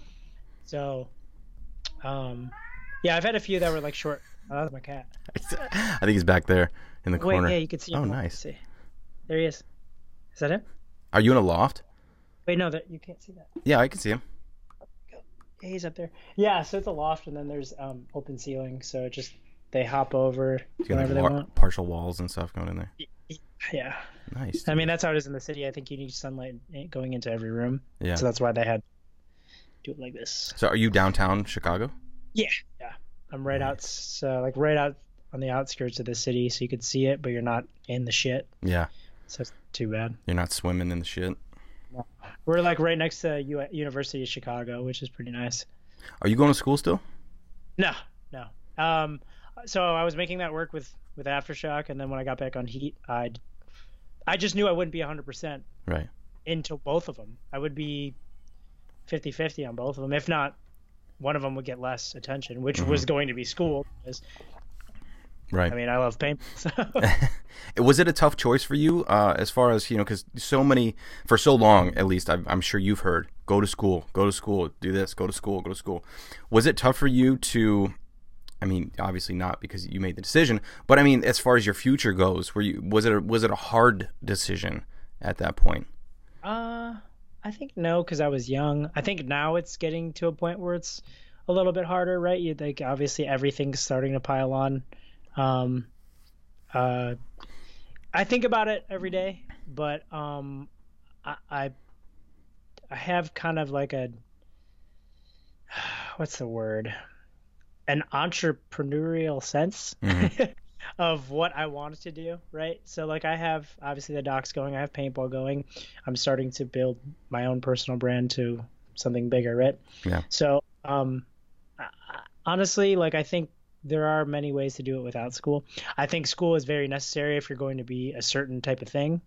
So, um, yeah, I've had a few that were like short. Oh, that's my cat. [LAUGHS]
I think he's back there in the
Wait,
corner.
yeah, you can see. him
Oh, nice.
See. There he is. Is that him?
Are you in a loft?
Wait, no, that you can't see that.
Yeah, I can see him.
Yeah, he's up there. Yeah, so it's a loft, and then there's um open ceiling, so it just they hop over whenever
like
they
wa-
want.
partial walls and stuff going in there.
Yeah,
Nice.
I mean that's how it is in the city. I think you need sunlight going into every room,
yeah.
so that's why they had do it like this.
So are you downtown Chicago?
Yeah, yeah. I'm right out, so like right out on the outskirts of the city, so you could see it, but you're not in the shit.
Yeah.
So it's too bad.
You're not swimming in the shit.
We're like right next to U- University of Chicago, which is pretty nice.
Are you going to school still?
No, no. Um, so I was making that work with with aftershock, and then when I got back on Heat, I I just knew I wouldn't be 100 percent
Right.
into both of them. I would be 50-50 on both of them. If not, one of them would get less attention, which was going to be school. Because,
Right.
I mean, I love paint. [LAUGHS] So. [LAUGHS]
was it a tough choice for you uh, as far as you know because so many for so long at least I'm, I'm sure you've heard go to school go to school do this go to school go to school was it tough for you to i mean obviously not because you made the decision but i mean as far as your future goes were you was it a, was it a hard decision at that point
Uh, I think no, because I was young. I think now it's getting to a point where it's a little bit harder, right? You like obviously everything's starting to pile on. Um, uh, I think about it every day, but um, I, I I have kind of like a [SIGHS] what's the word? An entrepreneurial sense [LAUGHS] of what I wanted to do, right? So like I have obviously the docs going, I have paintball going. I'm starting to build my own personal brand to something bigger, right?
Yeah.
So um honestly, like I think there are many ways to do it without school. I think school is very necessary if you're going to be a certain type of thing.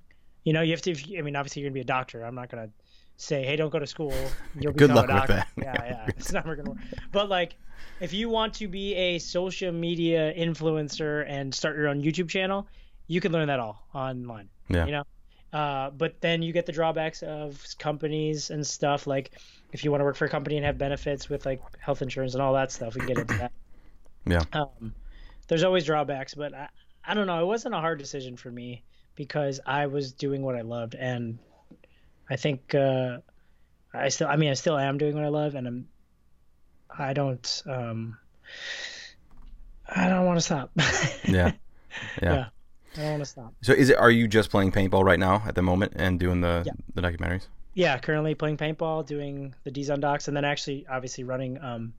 You know, you have to. If, I mean, obviously, you're gonna be a doctor. I'm not gonna say, "Hey, don't go to school." You'll
Good luck
a
with that.
Yeah, yeah. [LAUGHS] It's never gonna work. But like, if you want to be a social media influencer and start your own YouTube channel, you can learn that all online.
Yeah.
You know. Uh, but then you get the drawbacks of companies and stuff. Like, if you want to work for a company and have benefits with like health insurance and all that stuff, we can get into that. [CLEARS THROAT]
Yeah.
Um, there's always drawbacks, but I, I don't know. It wasn't a hard decision for me because I was doing what I loved, and I think uh, I still, I mean, I still am doing what I love, and I'm, I don't, um, I don't want to stop. [LAUGHS]
yeah. yeah,
Yeah. I don't want to stop.
So is it? Are you just playing paintball right now at the moment and doing the
Yeah.
the documentaries?
Yeah, currently playing paintball, doing the Dizon Docs, and then actually, obviously, running um,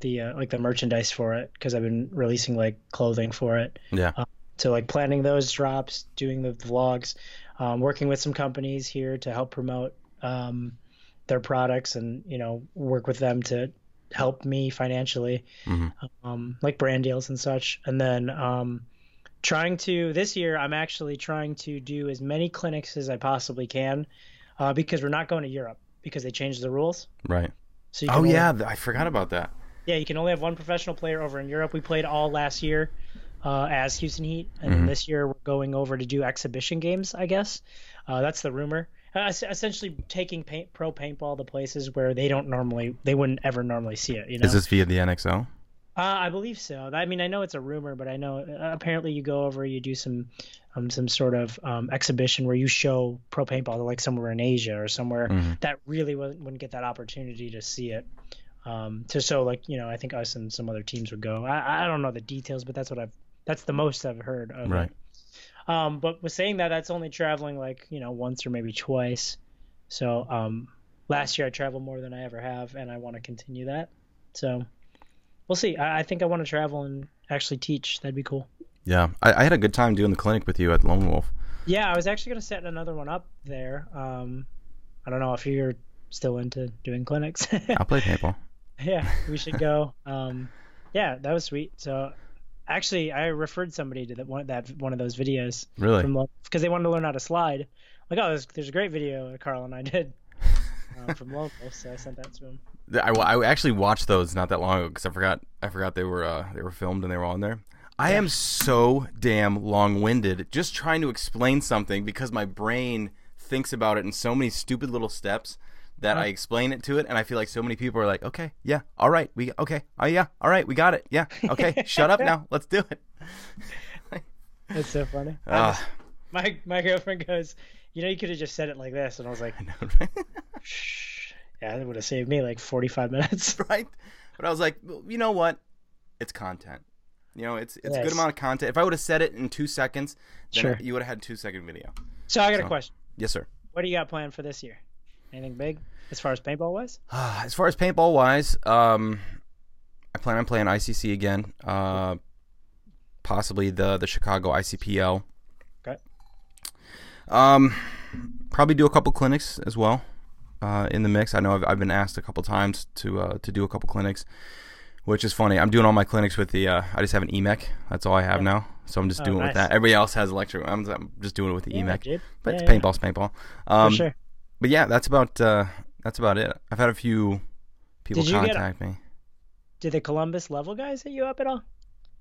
the uh, like the merchandise for it because I've been releasing like clothing for it.
Yeah.
So like planning those drops, doing the vlogs, um, working with some companies here to help promote um, their products, and you know work with them to help me financially,
Mhm.
um, like brand deals and such. And then um, trying to this year, I'm actually trying to do as many clinics as I possibly can uh, because we're not going to Europe because they changed the rules.
Right.
So you
Oh
only-
yeah, I forgot about that.
yeah, you can only have one professional player over in Europe. We played all last year uh, as Houston Heat, and
Mhm.
this year we're going over to do exhibition games. I guess uh, that's the rumor. Uh, essentially, taking paint, pro paintball to places where they don't normally, they wouldn't ever normally see it. You know,
Is this via the NXL?
uh, I believe so. I mean, I know it's a rumor, but I know uh, apparently you go over, you do some, um, some sort of um, exhibition where you show pro paintball to like somewhere in Asia or somewhere
Mhm.
that really wouldn't, wouldn't get that opportunity to see it. Um, to so like you know, I think us and some other teams would go. I, I don't know the details, but that's what I've that's the most I've heard of
Right.
it. Um, but with saying that, that's only traveling like you know once or maybe twice. So um, last year I traveled more than I ever have, and I want to continue that. So we'll see. I, I think I want to travel and actually teach. That'd be cool.
Yeah, I, I had a good time doing the clinic with you at Lone Wolf.
Yeah, I was actually gonna set another one up there. Um, I don't know if you're still into doing clinics.
I played [LAUGHS] paintball.
yeah, we should go. Um, yeah, that was sweet. So actually, I referred somebody to that one that one of those videos
Really?
because they wanted to learn how to slide. Like, oh, there's, there's a great video Carl and I did um, [LAUGHS] from local, so I sent that to him.
I, I actually watched those not that long ago because I forgot I forgot they were uh, they were filmed and they were on there. I am so damn long-winded just trying to explain something because my brain thinks about it in so many stupid little steps that I explain it to it and I feel like so many people are like, "Okay, yeah, all right, we okay, oh yeah, all right, we got it, yeah, okay, [LAUGHS] shut up now, let's do it." [LAUGHS]
That's so funny.
Ah,
my my girlfriend goes, you know, you could have just said it like this, and I was like,
I know, right? [LAUGHS]
shh. Yeah, that would have saved me like 45 minutes.
right? But I was like, well, you know what? It's content. You know, it's it's a good amount of content. If I would have said it in two seconds, then
Sure.
you would have had two second video.
So I got a question.
Yes, sir.
What do you got planned for this year? Anything big as far as paintball wise? [SIGHS]
as far as paintball wise, um, I plan on playing ICC again. Uh, possibly the the Chicago ICPL.
Okay.
Um, probably do a couple clinics as well. Uh, in the mix, I know I've, I've been asked a couple times to uh, to do a couple clinics, which is funny. I'm doing all my clinics with the. Uh, I just have an Emek. That's all I have now, so I'm just
Oh,
doing it with that. Everybody else has electric. I'm, I'm just doing it with the Emek.
dude.
But
Yeah,
it's
yeah.
paintball's paintball.
For
Um,
sure.
But yeah, that's about uh, that's about it. I've had a few people
Did you get-
contact me.
Did the Columbus level guys hit you up at all?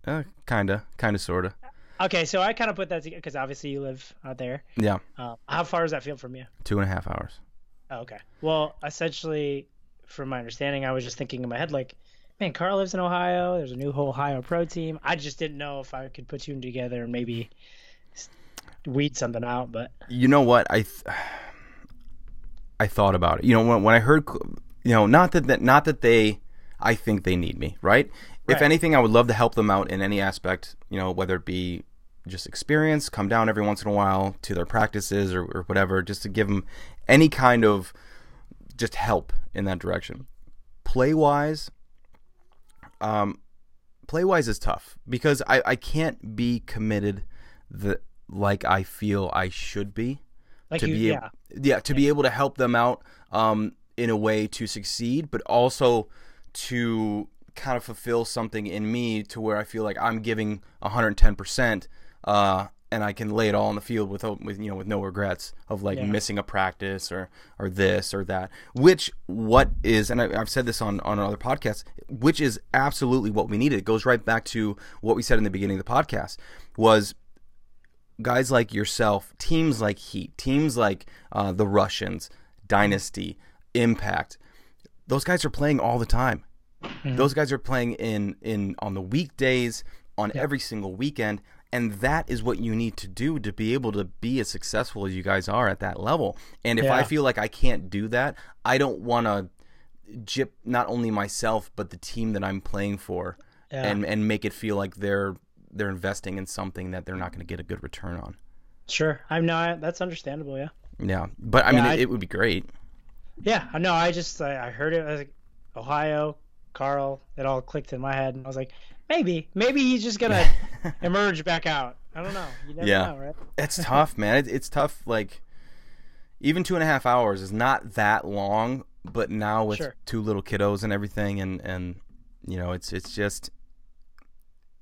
Uh, kinda, kinda, sorta.
Okay, so I kind of put that together because obviously you live out there.
Yeah,
Um, how far does that feel from you?
two and a half hours.
Oh, okay. Well, essentially, from my understanding, I was just thinking in my head, like, man, Carl lives in Ohio. There's a new Ohio pro team. I just didn't know if I could put two together and maybe weed something out. But
You know what? I th- I thought about it. You know, when when I heard, you know, not that, that not that they, I think they need me, right? If anything, I would love to help them out in any aspect. You know, whether it be just experience, come down every once in a while to their practices or, or whatever, just to give them any kind of just help in that direction. Play wise, um, play wise is tough because I, I can't be committed the like I feel I should be
like
to
you,
be
yeah,
yeah to be able to help them out um, in a way to succeed, but also to kind of fulfill something in me to where I feel like I'm giving 110 percent, uh, and I can lay it all on the field with with you know with no regrets of like
Yeah.
missing a practice or or this or that. Which what is, and I, I've said this on on other podcasts, which is absolutely what we needed. It goes right back to what we said in the beginning of the podcast was guys like yourself, teams like Heat, teams like uh, the Russians, Dynasty, Impact, those guys are playing all the time. Those guys are playing in in on the weekdays, on every single weekend, and that is what you need to do to be able to be as successful as you guys are at that level. And if I feel like I can't do that, I don't want to jip not only myself but the team that I'm playing for,
Yeah.
and and make it feel like they're they're investing in something that they're not going to get a good return on.
Sure. I'm not. That's understandable. Yeah.
Yeah, but I mean,
Yeah,
it,
I-
it would be great.
Yeah. No, I just I, I heard it. I was like, Ohio, Carl. It all clicked in my head, and I was like, maybe, maybe he's just gonna [LAUGHS] emerge back out. I don't know. You never
Yeah.
know, right?
It's tough, man. It, it's tough. Like, even two and a half hours is not that long, but now with
Sure.
two little kiddos and everything, and and you know, it's it's just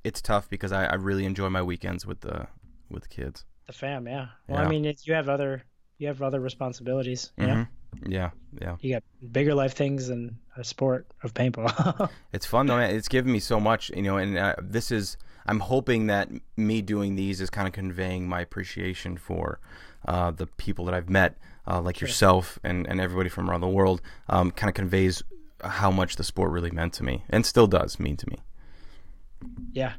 it's tough because I, I really enjoy my weekends with the with the kids.
The fam. Yeah. Well,
Yeah.
I mean, you have other you have other responsibilities. You know,
Mhm. Yeah, yeah.
you got bigger life things than a sport of paintball. [LAUGHS]
It's fun though. Man. It's given me so much, you know. And uh, this is I'm hoping that me doing these is kind of conveying my appreciation for uh, the people that I've met, uh, like yourself and, and everybody from around the world. Um, kind of conveys how much the sport really meant to me, and still does mean to me.
Yeah.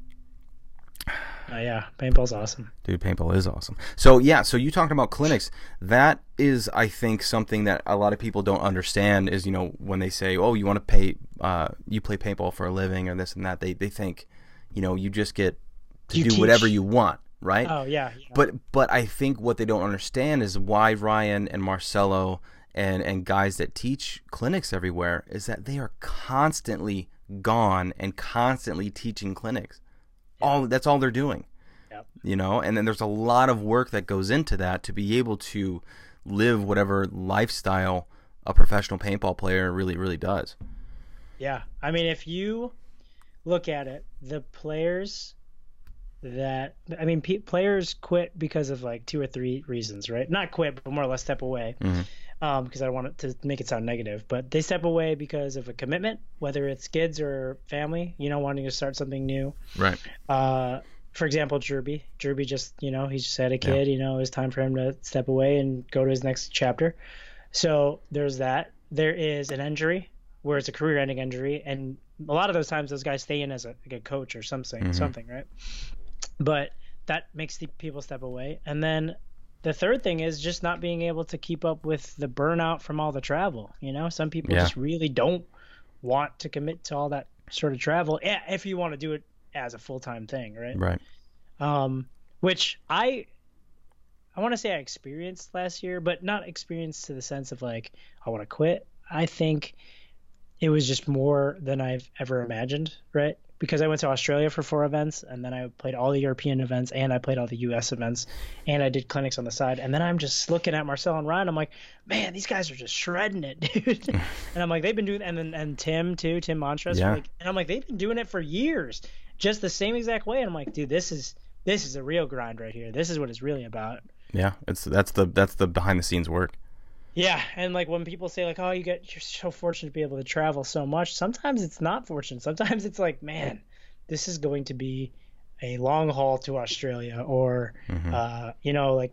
Uh, yeah. Paintball's awesome.
Dude, paintball is awesome. So yeah, so you talked about clinics. That is, I think, something that a lot of people don't understand. Is you know when they say, "Oh, you want to pay, uh, you play paintball for a living or this and that," they they think, you know, you just get to
You
do whatever you want, right?
Oh yeah. yeah.
But but I think what they don't understand is why Ryan and Marcelo and and guys that teach clinics everywhere is that they are constantly gone and constantly teaching clinics. All that's all they're doing.
Yep.
You know, and then there's a lot of work that goes into that to be able to live whatever lifestyle a professional paintball player really really does.
Yeah, I mean, if you look at it, the players that I mean, pe players quit because of like two or three reasons, right? Not quit, but more or less step away.
Mm-hmm.
Um, because I don't want it to make it sound negative, but they step away because of a commitment, whether it's kids or family, you know, wanting to start something new.
Right.
Uh, for example, Jerby. Jerby just, you know, he just had a kid. You know, it was time for him to step away and go to his next chapter. So there's that. There is an injury where it's a career-ending injury, and a lot of those times those guys stay in as a, like a coach or something, something, right? But that makes the people step away, and then the third thing is just not being able to keep up with the burnout from all the travel. You know, some people
Yeah.
just really don't want to commit to all that sort of travel. Yeah, if you want to do it as a full-time thing, right?
Right.
um, which I I want to say I experienced last year, but not experienced to the sense of like I want to quit. I think it was just more than I've ever imagined, right? Because I went to Australia for four events, and then I played all the European events, and I played all the U.S. events, and I did clinics on the side. And then I'm just looking at Marcel and Ryan. I'm like, man, these guys are just shredding it, [LAUGHS] dude. [LAUGHS] and I'm like, they've been doing, and then and Tim too, Tim Montrose.
Yeah.
Like, and I'm like, they've been doing it for years, just the same exact way. And I'm like, dude, this is this is a real grind right here. This is what it's really about.
Yeah. It's that's the that's the behind the scenes work.
Yeah, and like when people say like, "Oh, you get you're so fortunate to be able to travel so much," sometimes it's not fortunate. Sometimes it's like, man, this is going to be a long haul to Australia, or uh, you know, like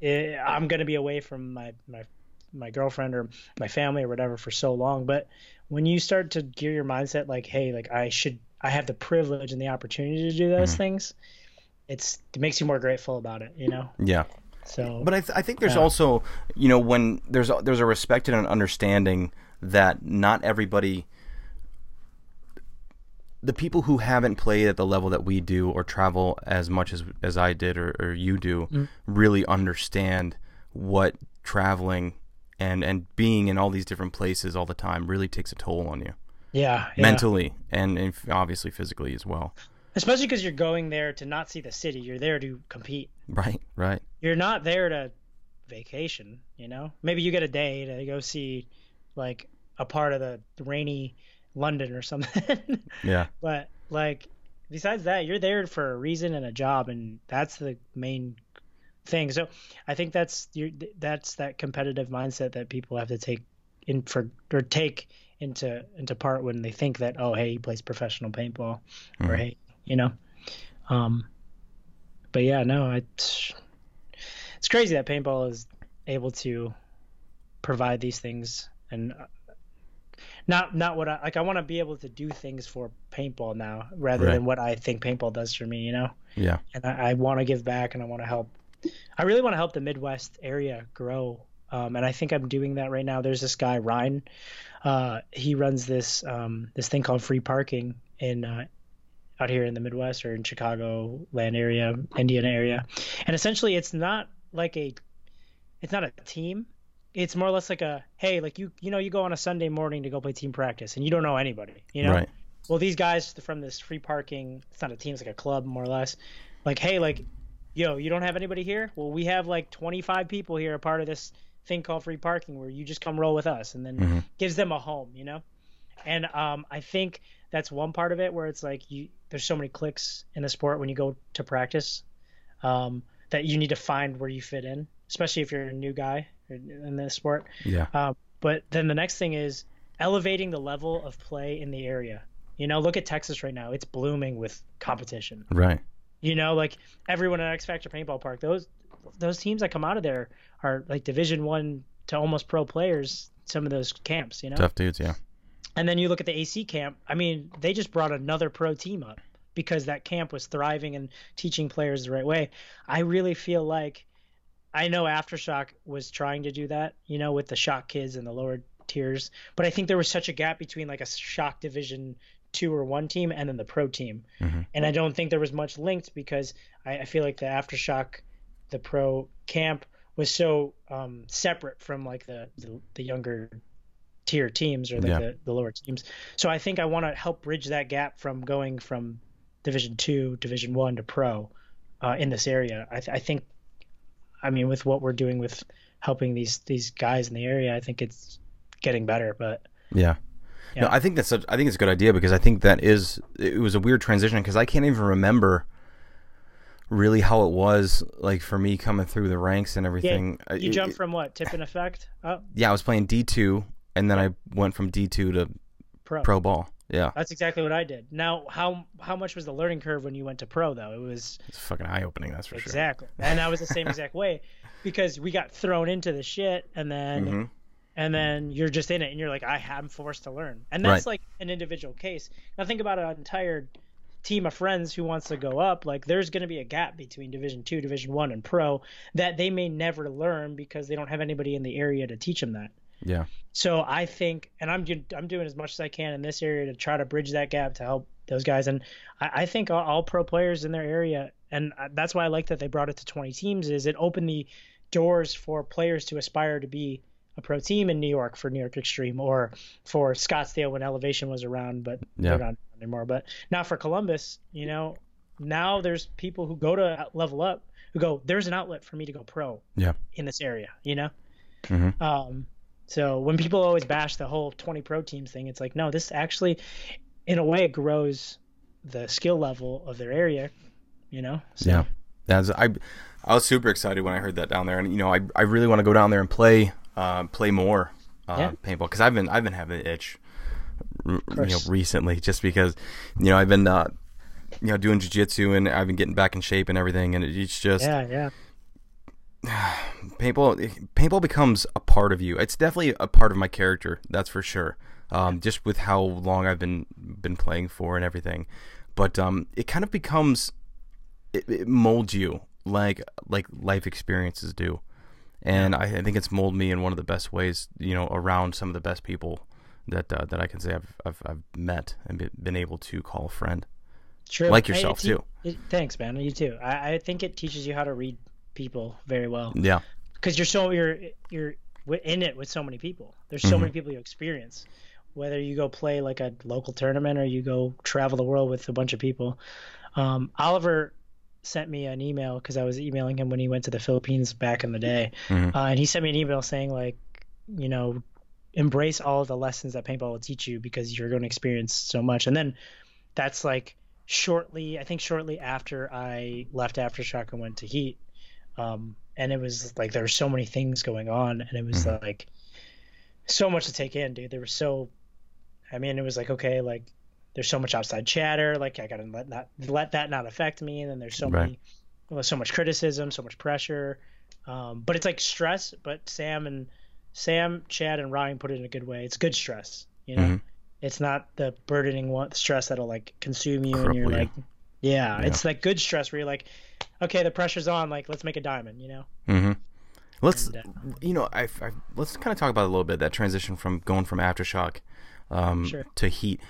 eh, I'm going to be away from my my my girlfriend or my family or whatever for so long. But when you start to gear your mindset like, hey, like I should, I have the privilege and the opportunity to do those things. It's it makes you more grateful about it, you know.
Yeah.
So,
But I, th- I think there's
Yeah.
also, you know, when there's a, there's a respect and an understanding that not everybody, the people who haven't played at the level that we do or travel as much as as I did or, or you do,
Mm.
really understand what traveling and and being in all these different places all the time really takes a toll on you
yeah, yeah.
mentally and, and obviously physically as well.
Especially because you're going there to not see the city you're there to compete
Right. Right.
you're not there to vacation you know maybe you get a day to go see like a part of the rainy london or something [LAUGHS]
Yeah.
but like besides that you're there for a reason and a job and that's the main thing so i think that's your that's that competitive mindset that people have to take in for or take into into part when they think that oh hey he plays professional paintball or mm-hmm. hey you know um but yeah no it's it's crazy that paintball is able to provide these things and uh, not not what I like. I want to be able to do things for paintball now rather
Right.
than what I think paintball does for me. You know,
Yeah.
and I, I want to give back and I want to help. I really want to help the Midwest area grow, um, and I think I'm doing that right now. There's this guy Ryan. Uh, he runs this um, this thing called free parking in uh, out here in the Midwest or in Chicago land area, Indiana area, and essentially it's not like a it's not a team. It's more or less like a hey, like you you know you go on a Sunday morning to go play team practice and you don't know anybody, you know.
Right.
Well, these guys from this free parking, it's not a team, it's like a club more or less. Like, hey, like, yo, you don't have anybody here? Well, we have like 25 people here, a part of this thing called free parking, where you just come roll with us, and then
Mhm.
gives them a home, you know. And um, I think that's one part of it where it's like you there's so many clicks in the sport when you go to practice um, that you need to find where you fit in, especially if you're a new guy in the sport.
Yeah.
Um, but then the next thing is elevating the level of play in the area. You know, look at Texas right now; it's blooming with competition.
Right.
You know, like everyone at X Factor Paintball Park, those those teams that come out of there are like Division One to almost pro players. Some of those camps, you know.
Tough dudes. Yeah.
And then you look at the AC camp. I mean, they just brought another pro team up because that camp was thriving and teaching players the right way. I really feel like I know Aftershock was trying to do that, you know, with the shock kids and the lower tiers, but I think there was such a gap between like a shock division two or one team and then the pro team.
Mhm.
And I don't think there was much linked because I, I feel like the Aftershock, the pro camp was so um, separate from like the, the, the younger tier teams or like
Yeah.
the, the lower teams. So I think I want to help bridge that gap from going from Division two, Division one to pro uh, in this area. I, th- I think, I mean, with what we're doing with helping these these guys in the area, I think it's getting better. But
Yeah.
Yeah.
No, I think that's such, I think it's a good idea because I think that is it was a weird transition because I can't even remember really how it was like for me coming through the ranks and everything. Uh,
you
it-
jump
it-
from what tip and effect Oh.
yeah, I was playing D two and then I went from D two to
pro.
pro ball. Yeah,
That's exactly what I did. Now, how how much was the learning curve when you went to pro though? It was
it's fucking eye opening. That's for sure.
exactly, and I was the same exact way [LAUGHS] because we got thrown into the shit, and then
sure. hmm
and then you're just in it and you're like i am forced to learn and that's
Right.
like an individual case now think about an entire team of friends who wants to go up like there's going to be a gap between division 2 division 1 and pro that they may never learn because they don't have anybody in the area to teach them that
Yeah.
so i think and i'm i'm doing as much as i can in this area to try to bridge that gap to help those guys and i, I think all, all pro players in their area and that's why i like that they brought it to 20 teams is it opened the doors for players to aspire to be a pro team in New York for New York Extreme or for Scottsdale when Elevation was around, but
Yeah.
they're not anymore. But now for Columbus, you know, now there's people who go to level up who go, there's an outlet for me to go pro
Yeah.
in this area, you know?
Mhm.
Um, so when people always bash the whole 20 pro teams thing, it's like, no, this actually, in a way, it grows the skill level of their area, you know? So,
Yeah. That's I I was super excited when I heard that down there and you know I I really want to go down there and play uh play more uh
Yeah.
paintball cuz I've been I've been having an itch you know recently just because you know I've been uh you know doing jiu-jitsu and I've been getting back in shape and everything and it's just
Yeah, yeah. [SIGHS]
paintball paintball becomes a part of you. It's definitely a part of my character, that's for sure. Um, just with how long I've been been playing for and everything, but um, it kind of becomes it, it molds you like like life experiences do, and I, I think it's molded me in one of the best ways. You know, around some of the best people that uh, that I can say I've, I've I've met and be- been able to call a friend.
True.
Like yourself,
it te-
too.
it- thanks, man. You too. I, I think it teaches you how to read people very well
Yeah,
because you're so you're you're in it with so many people. There's so
Mhm.
many people you experience. Whether you go play like a local tournament or you go travel the world with a bunch of people. Um, Oliver sent me an email because I was emailing him when he went to the Philippines back in the day,
Mhm.
uh, and he sent me an email saying like, you know, embrace all of the lessons that paintball will teach you because you're going to experience so much. And then that's like shortly, I think shortly after I left Aftershock and went to Heat. Um, and it was like there were so many things going on, and it was like so much to take in, dude. There was so, I mean, it was like okay, like there's so much outside chatter, like I gotta let not let that not affect me, and then there's so
Right.
many, well, so much criticism, so much pressure, um, but it's like stress. But Sam and Sam, Chad, and Ryan put it in a good way. It's good stress. You know,
Mhm.
it's not the burdening one stress that'll like consume you, and you're
you.
like, yeah,
Yeah.
it's like good stress where you're like, okay, the pressure's on, like let's make a diamond. You know.
Mm-hmm. Let's,
And, uh,
you know, I, I let's kind of talk about a little bit that transition from going from aftershock um,
Sure.
to heat.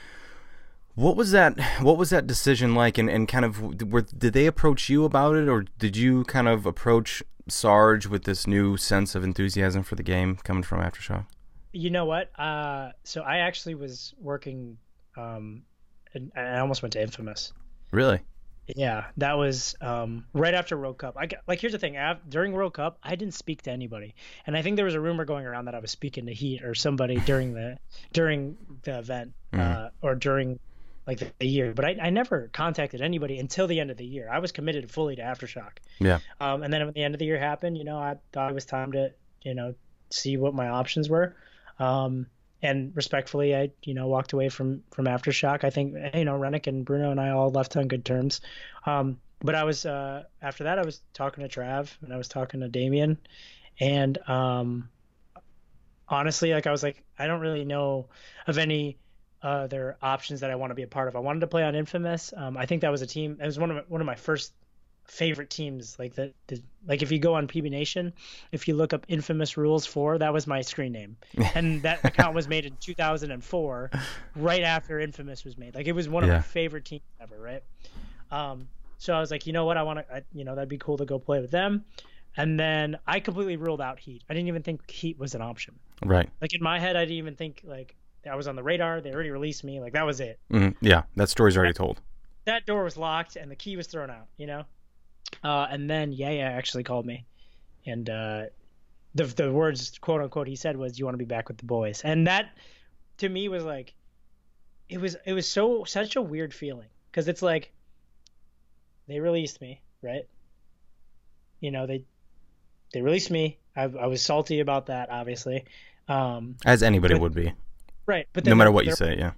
What was that? What was that decision like? And, and kind of, were, did they approach you about it, or did you kind of approach Sarge with this new sense of enthusiasm for the game coming from aftershock?
You know what? Uh, so I actually was working. Um, and I almost went to Infamous.
Really?
Yeah, that was um, right after World Cup. I got, like here's the thing: av- during World Cup, I didn't speak to anybody, and I think there was a rumor going around that I was speaking to Heat or somebody [LAUGHS] during the during the event uh, or during like the, the year. But I, I never contacted anybody until the end of the year. I was committed fully to AfterShock.
Yeah.
Um, and then when the end of the year happened, you know, I thought it was time to you know see what my options were. Um, and respectfully, I you know walked away from from AfterShock. I think you know Rennick and Bruno and I all left on good terms. Um, but I was uh, after that I was talking to Trav and I was talking to Damien, and um, honestly, like I was like I don't really know of any other options that I want to be a part of. I wanted to play on Infamous. Um, I think that was a team. It was one of my, one of my first favorite teams. Like the, the like if you go on PB Nation, if you look up Infamous Rules Four, that was my screen name, [LAUGHS] and that account was made in 2004, right after Infamous was made. Like it was one of
Yeah.
my favorite teams ever, right? Um, so I was like, you know what, I want to, you know, that'd be cool to go play with them. And then I completely ruled out Heat. I didn't even think Heat was an option.
Right.
Like in my head, I didn't even think like I was on the radar. They already released me. Like that was it.
hmm Yeah. That story's already told.
That door was locked and the key was thrown out. You know. Uh, and then Yaya actually called me, and uh, the the words quote unquote he said was, "You want to be back with the boys?" And that to me was like, it was it was so such a weird feeling because it's like they released me, right? You know they they released me. I, I was salty about that, obviously. Um,
As anybody
But-
would be,
right, but
no matter what you say. Yeah.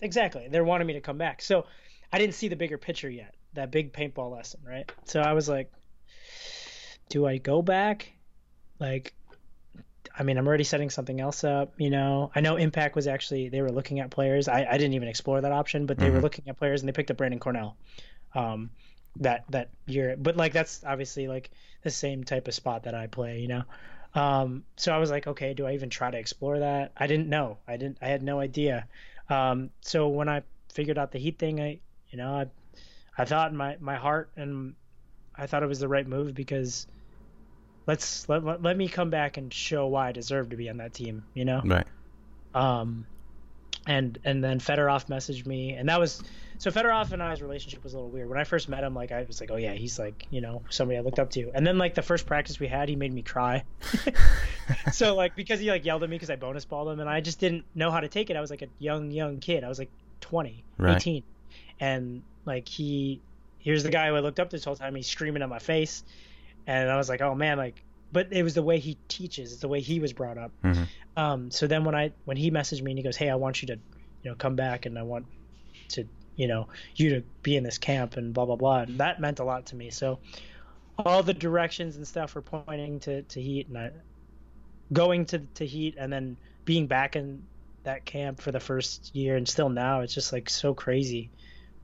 Exactly. They're wanting me to come back. So I didn't see the bigger picture yet. That big paintball lesson, right? So I was like, do I go back? Like, I mean, I'm already setting something else up, you know. I know Impact was actually they were looking at players. I, I didn't even explore that option, but they were
Mhm.
looking at players and they picked up Brandon Cornell. Um that that year. But like that's obviously like the same type of spot that I play, you know. Um so I was like, okay, do I even try to explore that? I didn't know. I didn't I had no idea. Um so when I figured out the heat thing, I you know, I I thought in my my heart and I thought it was the right move because let's let, let, let me come back and show why I deserve to be on that team, you know?
Right.
Um, and and then Fedorov messaged me, and that was so Fedorov and I's relationship was a little weird. When I first met him, like I was like, oh yeah, he's like you know somebody I looked up to. And then like the first practice we had, he made me cry. [LAUGHS] so like because he like yelled at me because I bonus balled him, and I just didn't know how to take it. I was like a young young kid. I was like 20,
Right.
18, and like he here's the guy who I looked up this whole time. He's screaming at my face, and I was like, oh man, like. But it was the way he teaches. It's the way he was brought up.
Mhm.
Um, so then when I when he messaged me and he goes, "Hey, I want you to, you know, come back and I want to, you know, you to be in this camp and blah blah blah." And that meant a lot to me. So all the directions and stuff were pointing to to Heat and I going to to Heat and then being back in that camp for the first year and still now it's just like so crazy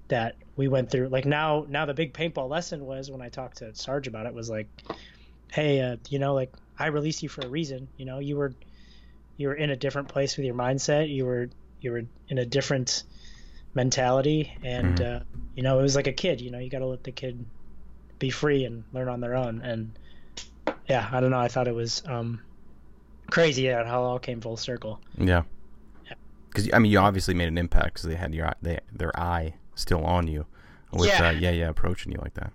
that we went through like now now the big paintball lesson was when I talked to Sarge about it was like hey uh, you know like I released you for a reason you know you were you were in a different place with your mindset you were you were in a different mentality and uh, you know it was like a kid you know you got to let the kid be free and learn on their own and yeah I don't know I thought it was um crazy that how it all came full circle
Yeah.
Yeah.
Because I mean, you obviously made an impact because they had your eye- they, their eye still on you, with
Yeah.
uh, yeah yeah approaching you like that.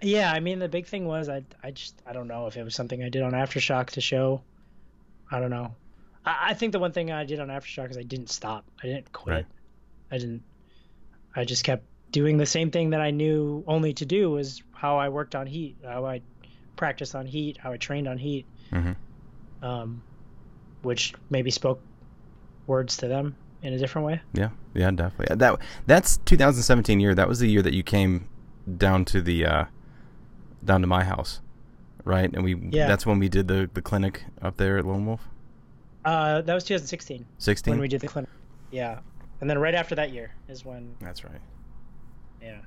Yeah, I mean the big thing was I I just I don't know if it was something I did on AfterShock to show. I don't know. I, I think the one thing I did on AfterShock is I didn't stop. I didn't quit.
Right.
I didn't. I just kept doing the same thing that I knew only to do was how I worked on Heat, how I practiced on Heat, how I trained on Heat,
mm-hmm.
um, which maybe spoke words to them in a different way.
Yeah, yeah, definitely. That that's 2017 year. That was the year that you came down to the uh, down to my house, right? And we
Yeah.
that's when we did the the clinic up there at Lone Wolf.
Uh, that was 2016
16.
when we did the clinic. Yeah, and then right after that year is when
That's right.
yeah.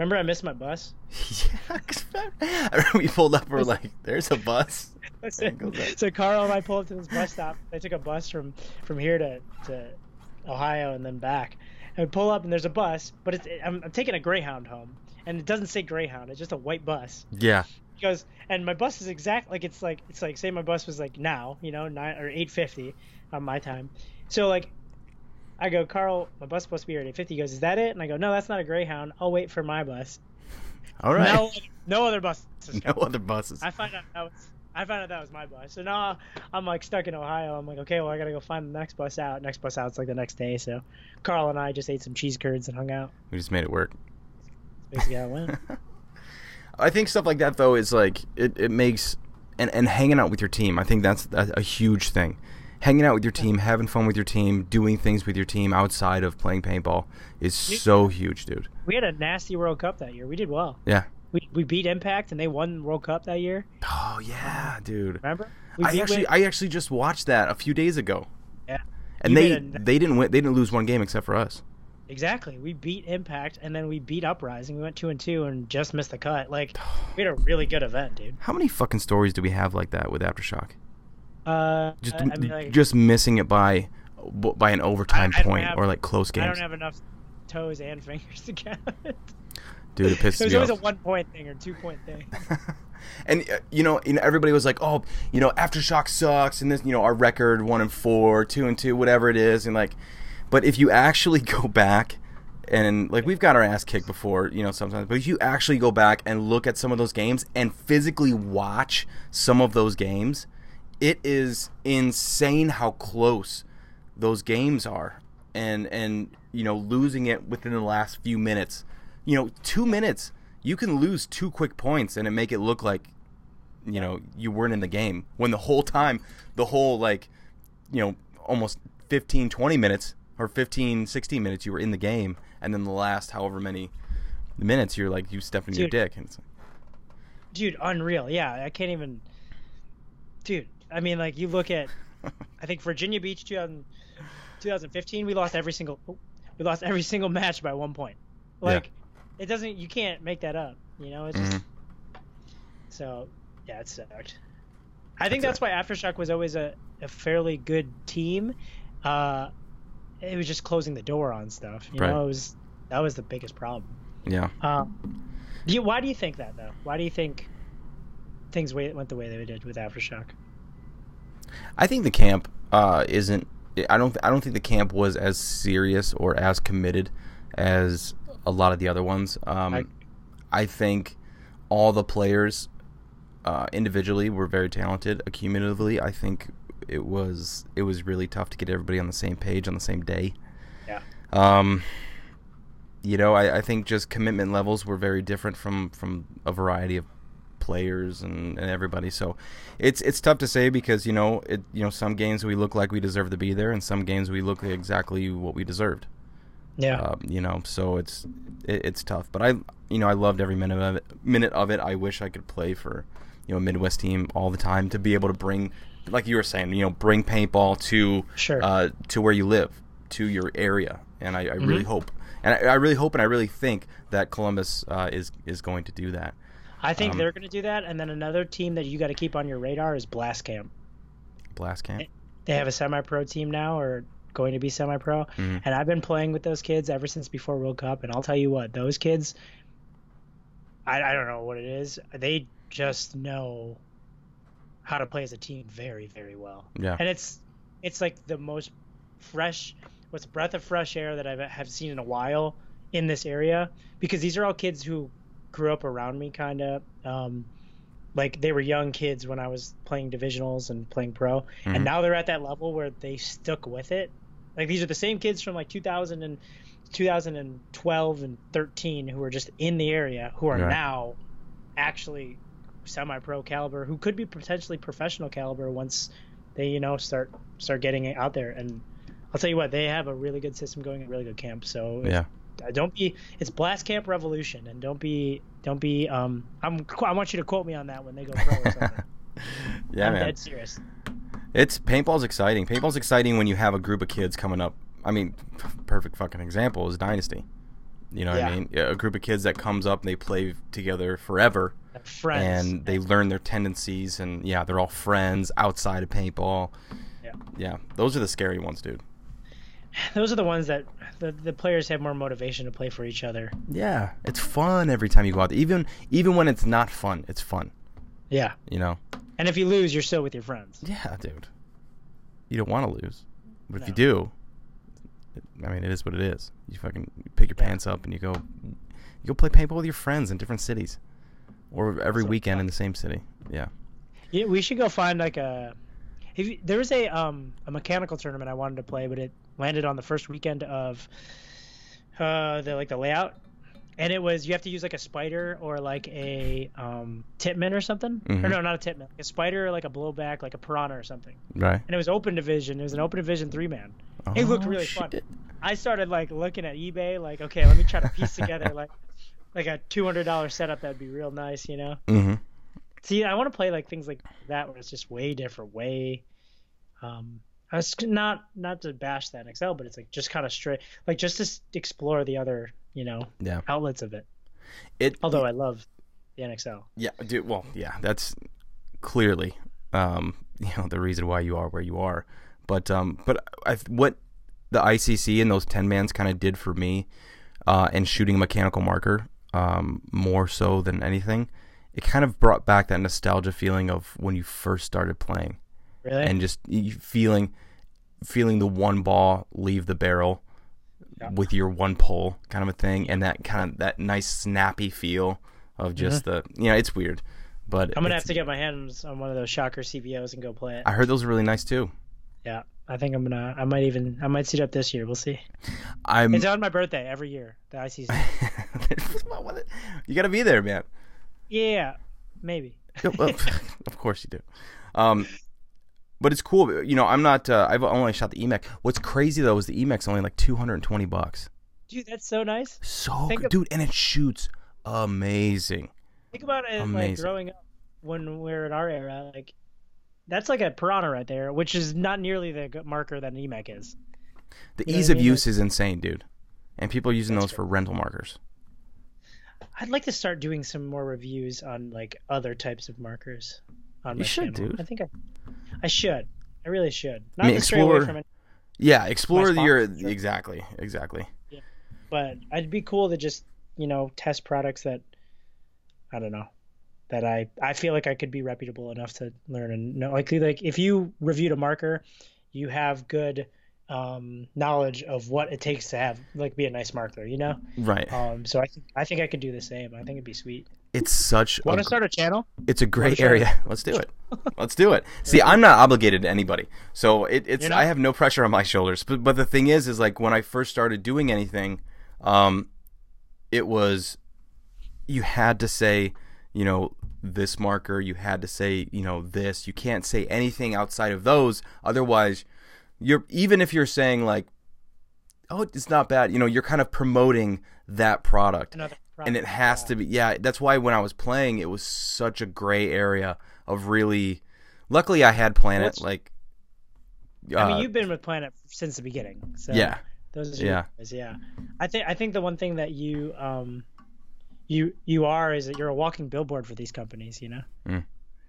Remember, I missed my bus. [LAUGHS]
yeah, [LAUGHS] I remember we pulled up. We're like, "There's a bus." [LAUGHS]
so, Carl and I pulled up to this bus stop. I took a bus from from here to to Ohio and then back. And we pull up and there's a bus, but it's I'm, I'm taking a Greyhound home, and it doesn't say Greyhound. It's just a white bus.
Yeah.
He goes, and my bus is exact like it's like it's like say my bus was like now, you know, nine or eight fifty on my time. So like I go, Carl, my bus supposed to be here at eight fifty. He goes, Is that it? And I go, No, that's not a Greyhound. I'll wait for my bus.
All right.
No, no other buses. [LAUGHS]
No other buses.
I find out that was I found out that was my bus. So now uh, I'm like stuck in Ohio. I'm like, okay, well I gotta go find the next bus out. Next bus out's like the next day. So Carl and I just ate some cheese curds and hung out.
We just made it work.
That's basically how it went. [LAUGHS]
I think stuff like that though is like it, it makes and, and hanging out with your team. I think that's a, a huge thing. Hanging out with your team, having fun with your team, doing things with your team outside of playing paintball is so huge, dude.
we had a nasty World Cup that year. We did well.
Yeah.
We, we beat Impact and they won World Cup that year.
Oh yeah, dude.
Remember? We
I actually
Win-
I actually just watched that a few days ago.
Yeah.
And
You
they
a-
they didn't win, they didn't lose one game except for us.
exactly. We beat Impact and then we beat Uprising. We went two and two and just missed the cut. Like [SIGHS] we had a really good event, dude.
How many fucking stories do we have like that with Aftershock?
Uh,
Just
I, I mean, like,
just missing it by by an overtime
I don't
point
have-
or like close games.
I don't have enough toes and [LAUGHS] fingers to count. it
Dude, it pisses
was
me
always
off.
a one point thing or two point thing. [LAUGHS]
and uh, you know, you know, everybody was like, "Oh, you know, aftershock sucks," and this, you know, our record one and four, two and two, whatever it is, and like, but if you actually [LAUGHS] go back and like we've got our ass kicked before, you know, sometimes, but if you actually go back and look at some of those games and physically watch some of those games, it is insane how close those games are, and and you know, losing it within the last few minutes, you know, two minutes. You can lose two quick points and it make it look like you know you weren't in the game. When the whole time the whole like you know almost 15 20 minutes or 15 16 minutes you were in the game. And then the last however many minutes you're like you stepped in your dick and it's like,
dude unreal. Yeah i can't even dude i mean like you look at [LAUGHS] i think virginia beach 2000, 2015 we lost every single oh, we lost every single match by one point. Like it doesn't you can't make that up you know? It's just
Mhm.
so yeah it sucked. I think
That's
that's, why aftershock was always a, a fairly good team. Uh it was just closing the door on stuff you
Right.
know? It was that was the biggest problem.
Yeah.
Um, do you, why do you think that though? Why do you think things went the way they did with Aftershock?
I think the camp uh, isn't. I don't. I don't think the camp was as serious or as committed as a lot of the other ones. Um,
I-
I, think all the players uh, individually were very talented. Accumulatively, I think it was it was really tough to get everybody on the same page on the same day.
Yeah.
Um, you know, I, I think just commitment levels were very different from from a variety of players and, and everybody. So it's it's tough to say because you know it you know some games we look like we deserve to be there, and some games we look exactly what we deserved.
Yeah.
Um, you know, so it's it, it's tough. But I you know I loved every minute of it. Minute of it. I wish I could play for you know a Midwest team all the time to be able to bring like you were saying you know bring paintball to
Sure.
uh, to where you live to your area. And I, I really hope and I, I really hope and I really think that Columbus uh, is is going to do that.
I think
um,
they're going to do that. And then another team that you got to keep on your radar is Blast Camp.
Blast camp.
They have a semi-pro team now, or going to be semi-pro.
Mhm.
And I've been playing with those kids ever since before World Cup. And I'll tell you what, those kids, I, I don't know what it is. They just know how to play as a team very, very well.
Yeah.
and it's it's like the most fresh what's breath of fresh air that I've have seen in a while in this area because these are all kids who grew up around me kind of um like they were young kids when I was playing divisionals and playing pro.
Mhm.
and now they're at that level where they stuck with it. Like these are the same kids from like 2000 and 2012 and 13 who are just in the area who are now actually semi-pro caliber who could be potentially professional caliber once they you know start start getting it out there. And I'll tell you what they have a really good system going a really good camp. So
Yeah.
Uh, don't be it's blast camp revolution and don't be don't be um I'm I want you to quote me on that when they go pro or something [LAUGHS]
yeah,
I'm
man.
dead serious
It's paintball's exciting. Paintball's exciting when you have a group of kids coming up I mean, perfect fucking example is Dynasty. You know what I mean? A group of kids that comes up and they play together forever,
Friends.
and they learn their tendencies, and yeah, they're all friends outside of paintball.
Yeah.
Yeah, those are the scary ones, dude. [SIGHS]
Those are the ones that the, the players have more motivation to play for each other.
Yeah, it's fun every time you go out there. Even even when it's not fun, it's fun.
Yeah.
You know?
And if you lose, you're still with your friends.
Yeah, dude. You don't want to lose, but if you do, it, I mean, it is what it is. You fucking pick your
Yeah.
pants up and you go, you go play paintball with your friends in different cities, or every
So
weekend
fun.
in the same city. Yeah.
Yeah, we should go find like a. If you, there was a um a mechanical tournament I wanted to play, but it landed on the first weekend of uh the like the layout, and it was you have to use like a Spyder or like a um Tippmann or something. Or
Mhm.
no, not a Tippmann, like a Spyder or like a blowback, like a piranha or something.
Right.
And it was open division. It was an open division three man. It looked
Oh,
really fun. I started like looking at eBay, like okay, let me try to piece together [LAUGHS] like like a two hundred dollar setup that'd be real nice, you know.
Mm-hmm.
See, I want to play like things like that where it's just way different, way. Um, was not not to bash that XL, but it's like just kind of straight, like just to s- explore the other, you know,
Yeah.
outlets of it.
It.
Although I love the NXL.
Yeah, dude. Well, yeah, that's clearly, um, [LAUGHS] you know, the reason why you are where you are. But, um, but I, what the ICC and those ten mans kind of did for me, uh, and shooting a mechanical marker, um, more so than anything, it kind of brought back that nostalgia feeling of when you first started playing,
Really?
and just feeling, feeling the one ball leave the barrel.
Yeah.
With your one pull, kind of a thing, and that kind of that nice snappy feel of just the, you know, it's weird, but
Mm-hmm. I'm gonna have to get my hands on one of those Shocker CVOs and go play it.
I heard those are really nice too.
Yeah, I think I'm gonna. I might even. I might suit up this year. We'll see.
I'm.
It's on my birthday every year. The ICC. [LAUGHS]
you got to be there, man.
yeah, maybe. [LAUGHS]
Of course you do. Um, but it's cool. You know, I'm not. Uh, I've only shot the Emek. What's crazy though is the Emek's only like 220 bucks.
Dude, that's so nice.
So
Think
good,
of-
dude, and it shoots amazing.
Think about it like growing up when we're in our era, like that's like a piranha right there, which is not nearly the marker that an Emek is.
The
You know
ease
what I
of
mean?
use is insane, dude. And people are using
That's
those for rental markers.
I'd like to start doing some more reviews on like other types of markers on
You
my
should,
channel.
dude.
I think I, I should. I really should. Not
mean,
to away
explore-
from it,
Yeah, explore
spot,
your
sure.
exactly, exactly.
but it'd be cool to just you know test products that I don't know that I I feel like I could be reputable enough to learn and know. Like like if you reviewed a marker, you have good um, knowledge of what it takes to have like be a nice marker, you know.
Right.
Um, so I think I think I could do the same. I think it'd be sweet.
It's such.
Want
a
to start a channel?
It's a great area. [LAUGHS] Let's do it. [LAUGHS] Let's do it. See, I'm not obligated to anybody, so it, it's I have no pressure on my shoulders. But but the thing is, is like when I first started doing anything, um, it was you had to say, you know, this marker. You had to say, you know, this. You can't say anything outside of those. Otherwise, you're even if you're saying like, oh, it's not bad. You know, you're kind of promoting that product
Another
and it has to be yeah that's why when i was playing it was such a gray area of really luckily i had planet
What's-
like
I mean,
uh,
you've been with Planet since the beginning. So
yeah
Those are
Yeah.
Guys, yeah. I think I think the one thing that you um you you are is that you're a walking billboard for these companies, you know?
Mm.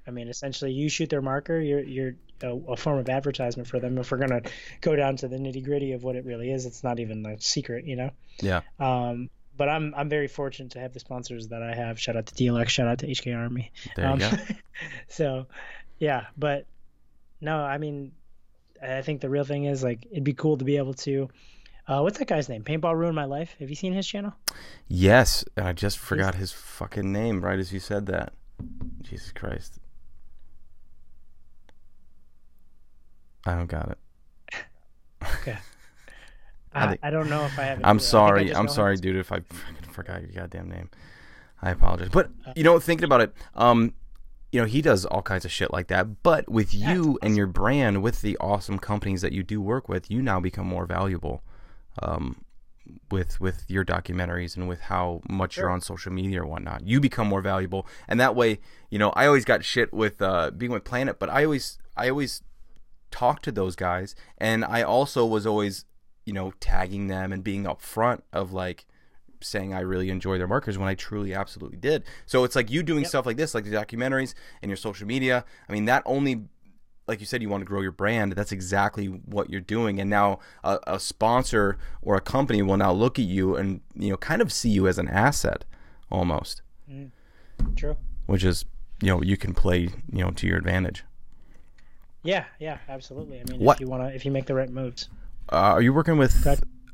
I mean, essentially you shoot their marker, you're you're a, a form of advertisement for them. If we're going to go down to the nitty-gritty of what it really is, it's not even a secret, you know?
yeah
Um but I'm I'm very fortunate to have the sponsors that I have. Shout out to DLX, shout out to HK Army.
there you
Um,
go [LAUGHS]
so, yeah, but no, I mean, I think the real thing is like it'd be cool to be able to. Uh, what's that guy's name? Paintball ruined my life. Have you seen his channel?
yes and i just forgot his fucking name right as you said that jesus christ i don't got it [LAUGHS]
Okay.
I
I,
think-
I don't know if I have.
I'm
either. I think I
sorry. I'm sorry,
him.
dude, if I forgot your goddamn name. I apologize. But you know, thinking about it, um, you know, he does all kinds of shit like that. But with you and your brand, with the awesome companies that you do work with, you now become more valuable. Um, with with your documentaries and with how much you're on social media or whatnot, you become more valuable. And that way, you know, I always got shit with uh, being with Planet, but I always I always talked to those guys, and I also was always, you know, tagging them and being upfront of like saying I really enjoy their markers when I truly absolutely did. So it's like you doing
Yep.
stuff like this, like the documentaries and your social media. I mean, that only like you said, you want to grow your brand. That's exactly what you're doing. And now a, a sponsor or a company will now look at you and you know kind of see you as an asset almost, mm.
True.
which is you know you can play you know to your advantage.
Yeah, yeah, absolutely. I mean,
What-
if you want to, if you make the right moves.
Uh, are you working with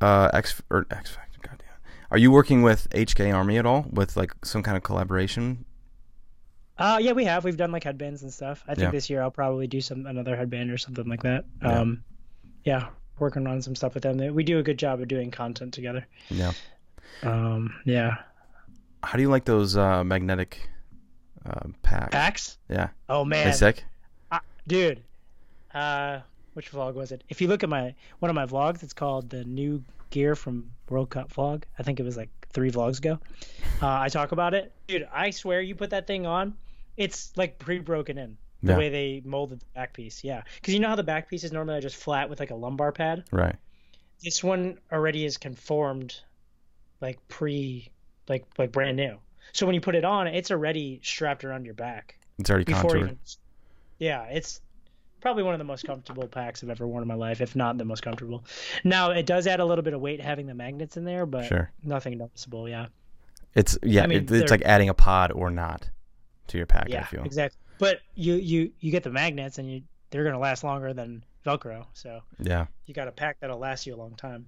uh, X or X Factor? Goddamn. Are you working with HK Army at all with like some kind of collaboration?
Uh, yeah, we have. We've done like headbands and stuff. I think
Yeah.
this year I'll probably do some another headband or something like that.
Yeah.
Um, yeah, working on some stuff with them. We do a good job of doing content together.
Yeah.
Um, yeah.
How do you like those uh, magnetic uh, packs?
Packs?
Yeah.
Oh
They
man,
sick?
I- dude. Uh, which vlog was it? If you look at my one of my vlogs, it's called the new gear from World Cup vlog. I think it was like three vlogs ago. Uh, I talk about it, dude. I swear, you put that thing on, it's like pre-broken in the
Yeah.
way they molded the back piece. Yeah, because you know how the back piece is normally just flat with like a lumbar pad.
Right.
This one already is conformed, like pre, like like brand new. So when you put it on, it's already strapped around your back
It's already
before
contoured.
even. Yeah, it's probably one of the most comfortable packs I've ever worn in my life, if not the most comfortable. Now it does add a little bit of weight having the magnets in there, but
Sure.
nothing noticeable. Yeah,
It's yeah.
I mean,
it- it's like adding a pod or not to your pack. I
yeah,
feel.
exactly. But you you you get the magnets, and you they're gonna last longer than Velcro, so
Yeah.
you got a pack that'll last you a long time.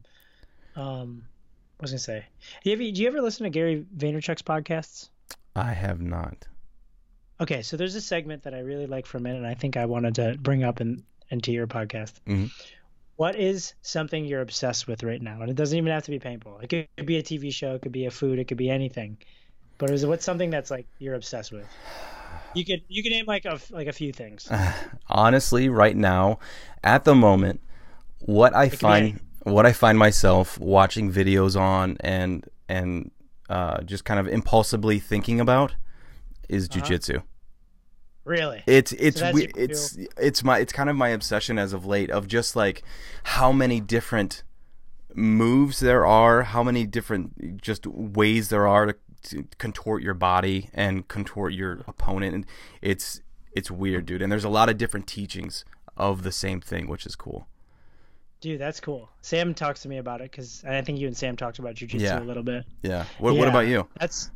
Um, what was gonna say? Do you ever, do you ever listen to Gary Vaynerchuk's podcasts?
I have not.
Okay, so there's a segment that I really like from it, and I think I wanted to bring up in, into your podcast.
Mhm.
What is something you're obsessed with right now? And it doesn't even have to be paintball. It could, it could be a TV show, it could be a food, it could be anything. But is what's something that's like you're obsessed with? You could you can name like a like a few things. [SIGHS]
Honestly, right now, at the moment, what I find what I find myself watching videos on and and uh, just kind of impulsively thinking about is
Uh-huh.
jujitsu.
Really?
It's it's
that's
we, it's it's my it's kind of my obsession as of late of just like how many different moves there are, how many different just ways there are to, to contort your body and contort your opponent, and it's it's weird, dude. And there's a lot of different teachings of the same thing, which is cool.
Dude, that's cool. Sam talks to me about it because I think you and Sam talked about jujitsu
Yeah.
a little bit.
Yeah. What What about you?
That's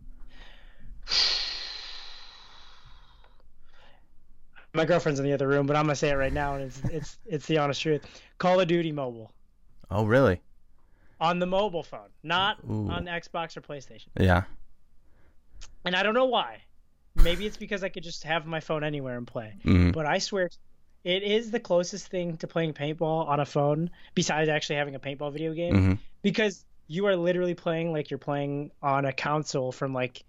my girlfriend's in the other room, but I'm gonna say it right now, and it's it's it's the honest truth. Call of Duty Mobile
Oh, really?
on the mobile phone, not
Ooh.
on Xbox or PlayStation.
Yeah.
And I don't know why. Maybe it's because I could just have my phone anywhere and play.
hmm
But I swear, it is the closest thing to playing paintball on a phone besides actually having a paintball video game.
hmm
because you are literally playing like you're playing on a console from like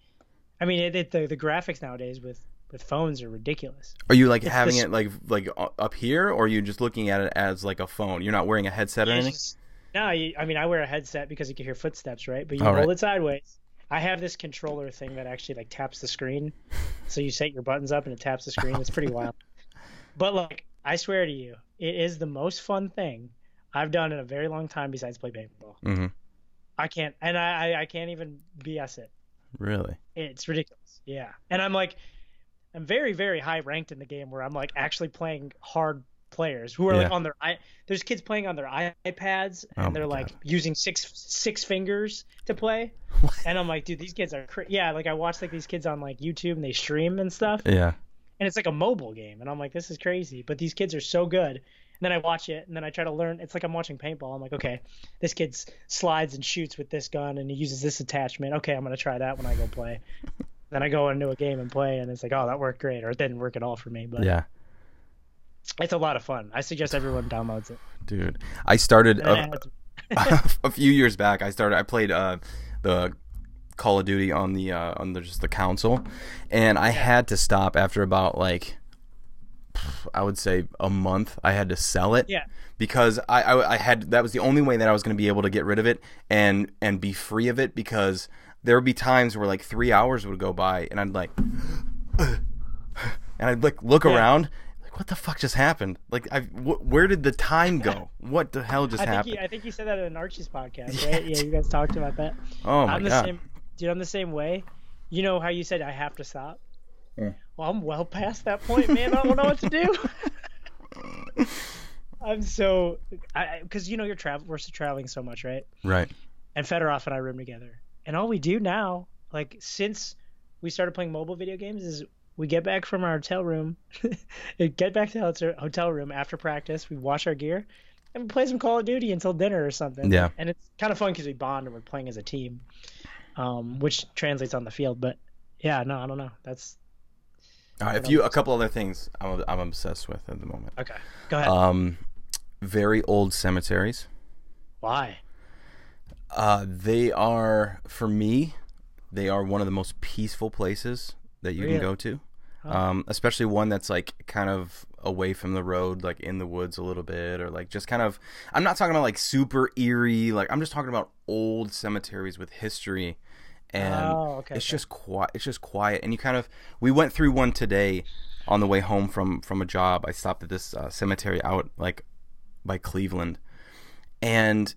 i mean it, it, the, the graphics nowadays with with phones are ridiculous
Are you like
It's
having
this-
it like like up here, or are you just looking at it as like a phone? You're not wearing a headset or anything.
just- no you, i mean i wear a headset because you can hear footsteps right but you
Oh,
hold
right.
it sideways i have this controller thing that actually like taps the screen so you set your buttons up and it taps the screen it's pretty wild [LAUGHS] but like i swear to you it is the most fun thing i've done in a very long time besides play paintball
Mm-hmm.
i can't and i, I can't even bs it
Really?
It's ridiculous. Yeah. And I'm like, I'm very, very high ranked in the game where I'm like actually playing hard players who are like on their i. There's kids playing on their iPads
Oh
and they're like
God.
using six six fingers to play. [LAUGHS] And I'm like, dude, these kids are cra- yeah. Like I watch like these kids on like YouTube and they stream and stuff,
Yeah.
and it's like a mobile game, and I'm like, this is crazy. But these kids are so good. And then I watch it, and then I try to learn. It's like I'm watching paintball. I'm like, okay, this kid slides and shoots with this gun, and he uses this attachment. Okay, I'm gonna try that when I go play. [LAUGHS] then I go into a game and play, and it's like, oh, that worked great, or it didn't work at all for me. But
Yeah.
it's a lot of fun. I suggest everyone downloads it.
Dude, I started
And I
a,
had to- [LAUGHS] [LAUGHS]
a few years back. I started. I played uh, the Call of Duty on the uh, on the just the console, and I had to stop after about like I would say a month. I had to sell it.
Yeah.
Because I, I I had that was the only way that I was going to be able to get rid of it and and be free of it because there would be times where like three hours would go by and I'd like and I'd like look
Yeah.
around like what the fuck just happened? Like, I wh- where did the time go? what the hell just
I think
happened?
I think you said that in Archie's podcast, [LAUGHS] right? Yeah, you guys talked about that.
oh my
I'm the
god.
same, dude. I'm the same way. You know how you said I have to stop?
Yeah.
Well, I'm well past that point, man. I don't know what to do. [LAUGHS] I'm so, I because you know you're travel, we're traveling so much, right?
Right.
And Fedorov and I room together, and all we do now, like since we started playing mobile video games, is we get back from our hotel room, [LAUGHS] get back to the hotel room after practice, we wash our gear, and we play some Call of Duty until dinner or something.
Yeah.
And it's kind of fun because we bond and we're playing as a team, um, which translates on the field. But yeah, no, I don't know. That's
All right, a few, a couple other things I'm, I'm obsessed with at the moment.
okay. Go ahead.
Um, very old cemeteries.
Why?
Uh, they are for me, they are one of the most peaceful places that you
Really?
can go to.
Oh.
Um, especially one that's like kind of away from the road, like in the woods a little bit, or like just kind of. I'm not talking about like super eerie. Like I'm just talking about old cemeteries with history, and
Oh, okay,
it's
okay.
just quiet. It's just quiet, and you kind of. We went through one today on the way home from from a job. I stopped at this uh, cemetery out like by Cleveland, and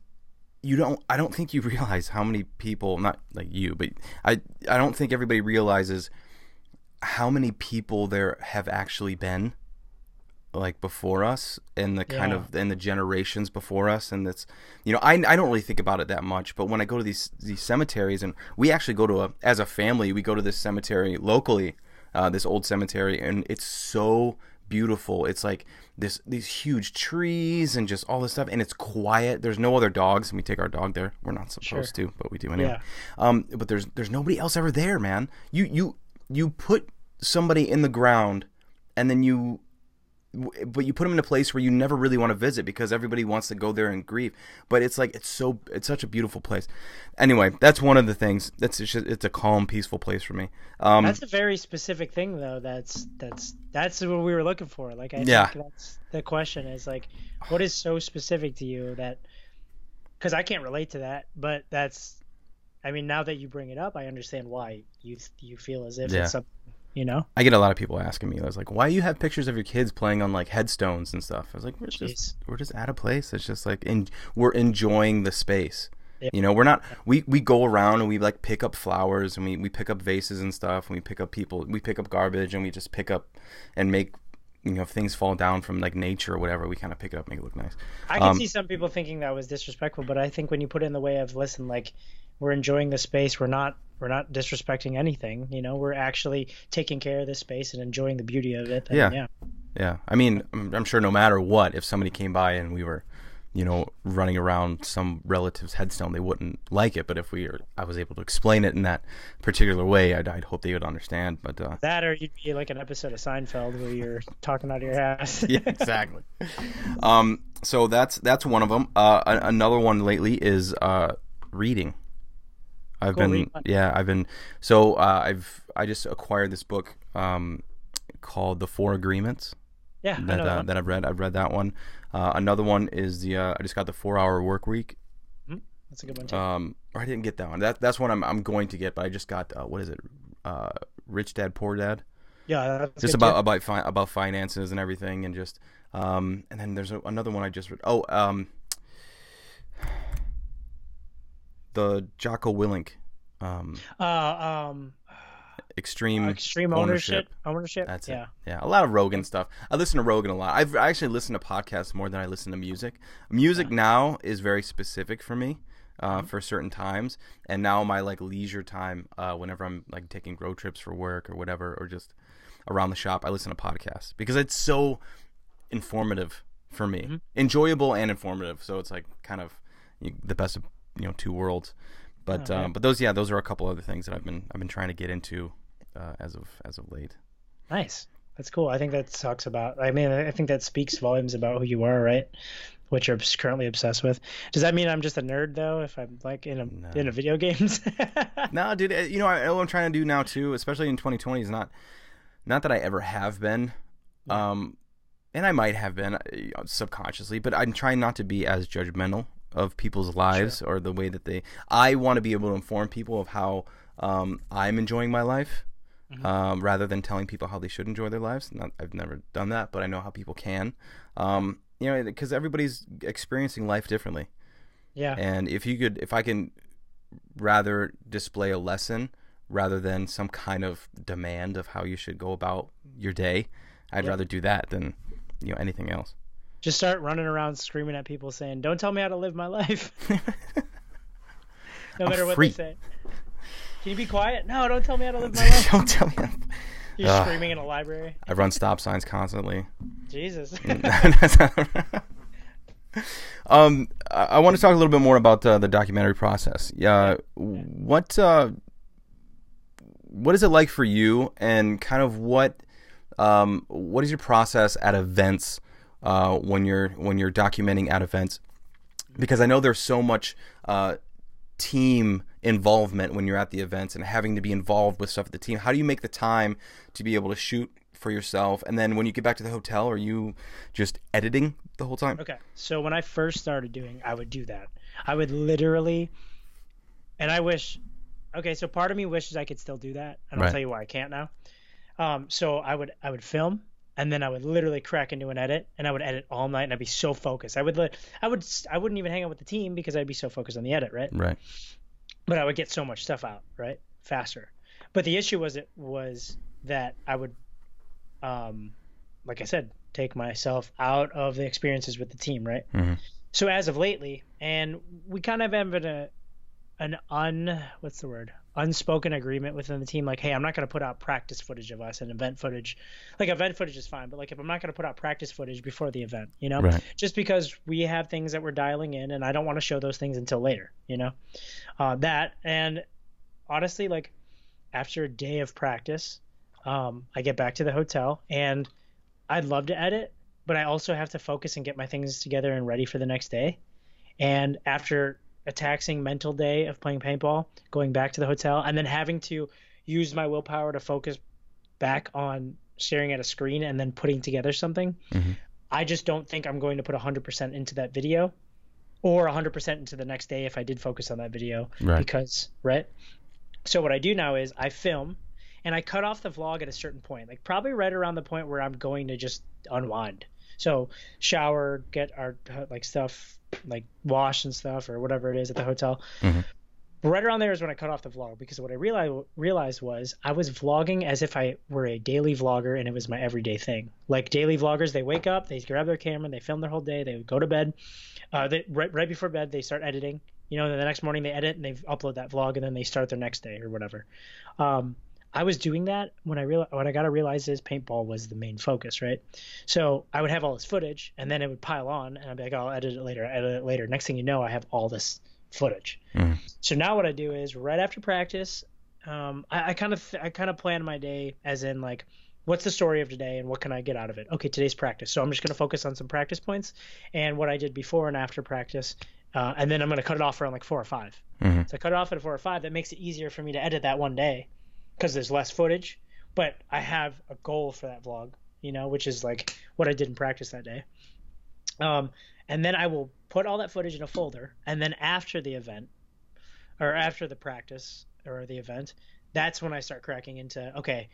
you don't I don't think you [LAUGHS] realize how many people not like you but I I don't think everybody realizes how many people there have actually been like before us and the kind
Yeah.
of and the generations before us and that's you know I, I don't really think about it that much but when I go to these these cemeteries and we actually go to a as a family we go to this cemetery locally uh, this old cemetery and it's so beautiful. It's like this these huge trees and just all this stuff and it's quiet. There's no other dogs and we take our dog there. We're not supposed to but we do anyway.
Yeah.
um but there's there's nobody else ever there man. You you you put somebody in the ground and then you but you put them in a place where you never really want to visit because everybody wants to go there and grieve but it's like it's so it's such a beautiful place anyway that's one of the things that's it's, just, it's a calm peaceful place for me um
That's a very specific thing, though. That's that's that's what we were looking for. Like, I
Yeah.
think that's the question is like, what is so specific to you that? Because I can't relate to that, but that's, I mean, now that you bring it up, I understand why you you feel as if
Yeah.
it's something, you know.
I get a lot of people asking me. I was like, "Why you have pictures of your kids playing on like headstones and stuff?" I was like, "We're
Jeez.
just we're just at a place. It's just like in, we're enjoying the space.
Yeah.
You know, we're not we we go around and we like pick up flowers and we we pick up vases and stuff and we pick up people. We pick up garbage and we just pick up and make you know if things fall down from like nature or whatever. We kind of pick it up, make it look nice.
I can
Um,
see some people thinking that was disrespectful, but I think when you put it in the way of listen, like we're enjoying the space, we're not we're not disrespecting anything. You know, we're actually taking care of this space and enjoying the beauty of it. then
Yeah.
yeah.
Yeah, I mean, I'm, I'm sure no matter what, if somebody came by and we were, you know, running around some relative's headstone, they wouldn't like it. But if we, were, I was able to explain it in that particular way, I'd, I'd hope they would understand. But uh,
That or you'd be like an episode of Seinfeld where you're [LAUGHS] talking out of your ass. [LAUGHS]
yeah, exactly. um, so that's that's one of them. Uh, another one lately is uh, reading. I've
Cool,
been yeah, I've been so uh, I've I just acquired this book um, called The Four Agreements.
yeah, I
that
know
uh,
that
I've read. I've read that one. Uh, another one is the uh, I just got the Four Hour Work Week.
That's a good one too.
Um, or I didn't get that one. That that's one I'm I'm going to get, but I just got uh, what is it? Uh, Rich Dad Poor Dad.
yeah, that's
Just about
too.
about fi- about finances and everything, and just um, and then there's a, another one I just read. Oh, um, the Jocko Willink, um,
uh, um,
extreme
extreme ownership. Ownership.
That's
yeah.
it. Yeah, a lot of Rogan stuff. I listen to Rogan a lot. I've I actually listened to podcasts more than I listen to music. Music now is very specific for me. Uh,
Mm-hmm.
For certain times, and now my like leisure time, uh, whenever I'm like taking road trips for work or whatever, or just around the shop, I listen to podcasts because it's so informative for me,
Mm-hmm.
enjoyable and informative. So it's like kind of you, the best of you know two worlds. But
Oh, yeah.
um, but those yeah, those are a couple other things that I've been I've been trying to get into uh, as of as of late.
Nice. That's cool. I think that talks about. I mean, I think that speaks volumes about who you are, right? What you're currently obsessed with. Does that mean I'm just a nerd though? If I'm like in a
No.
in a video games? [LAUGHS]
No, dude. uh, You know, I, what I'm trying to do now too, especially in 2020, is not not that I ever have been, um, and I might have been know, subconsciously, but I'm trying not to be as judgmental of people's lives or the way that they. I want to be able to inform people of how um, I'm enjoying my life. um, rather than telling people how they should enjoy their lives. Not, I've never done that, but I know how people can. Um, you know, because everybody's experiencing life differently.
Yeah.
And if you could, if I can rather display a lesson rather than some kind of demand of how you should go about your day, I'd
Yeah.
rather do that than you know anything else.
Just start running around screaming at people saying, "Don't tell me how to live my life." [LAUGHS] no matter what they say. Can you be quiet? No, don't tell me how to live my [LAUGHS] life.
Don't tell me. [LAUGHS]
You're
Ugh.
screaming in a library.
I run stop signs constantly.
Jesus.
um, I, I want to talk a little bit more about uh, the documentary process. Yeah, what uh, what is it like for you, and kind of what um, what is your process at events uh, when you're when you're documenting at events? Because I know there's so much uh, team involvement when you're at the events and having to be involved with stuff at the team. How do you make the time to be able to shoot for yourself? And then when you get back to the hotel, are you just editing the whole time?
Okay. So when I first started doing, I would do that. I would literally, and I wish, okay, so part of me wishes I could still do that, and I'll tell you why I can't now. Um, so I would I would film, and then I would literally crack into an edit, and I would edit all night, and I'd be so focused. I would li- I would I wouldn't even hang out with the team because I'd be so focused on the edit, right?
Right.
but I would get so much stuff out right faster. But the issue was it was that I would, um, like I said, take myself out of the experiences with the team, right?
Mhm.
So as of lately, and we kind of have a an un what's the word unspoken agreement within the team like hey i'm not going to put out practice footage of us and event footage. Like event footage is fine but like if i'm not going to put out practice footage before the event you know?
Right.
just because we have things that we're dialing in and i don't want to show those things until later you know? Uh, that and honestly like after a day of practice um, i get back to the hotel and i'd love to edit but i also have to focus and get my things together and ready for the next day. And after a taxing mental day of playing paintball going back to the hotel and then having to use my willpower to focus back on staring at a screen and then putting together something
Mhm.
i just don't think i'm going to put 100% into that video or 100% into the next day if i did focus on that video
Right.
because right so what i do now is i film and i cut off the vlog at a certain point like probably right around the point where i'm going to just unwind so shower get our like stuff like wash and stuff or whatever it is at the hotel.
Mhm.
right around there is when i cut off the vlog because what i realized realized was i was vlogging as if i were a daily vlogger and it was my everyday thing. Like daily vloggers they wake up they grab their camera they film their whole day they go to bed. Uh, they, right, right before bed they start editing. You know then the next morning they edit and they upload that vlog and then they start their next day or whatever. Um, I was doing that when I real what I got to realize is paintball was the main focus, right? So I would have all this footage, and then it would pile on, and I'd be like, oh, I'll edit it later, edit it later. Next thing you know, I have all this footage.
Mhm.
So now what I do is right after practice, um, I, kind of I kind of plan my day as in like, what's the story of today, and what can I get out of it? Okay, today's practice, so I'm just gonna focus on some practice points and what I did before and after practice, uh, and then I'm gonna cut it off around like four or 5
Mhm.
So I cut it off at four or five. That makes it easier for me to edit that one day because there's less footage, but I have a goal for that vlog, you know, which is like what I did in practice that day. Um, and then I will put all that footage in a folder, and then after the event, or after the practice or the event, that's when I start cracking into okay,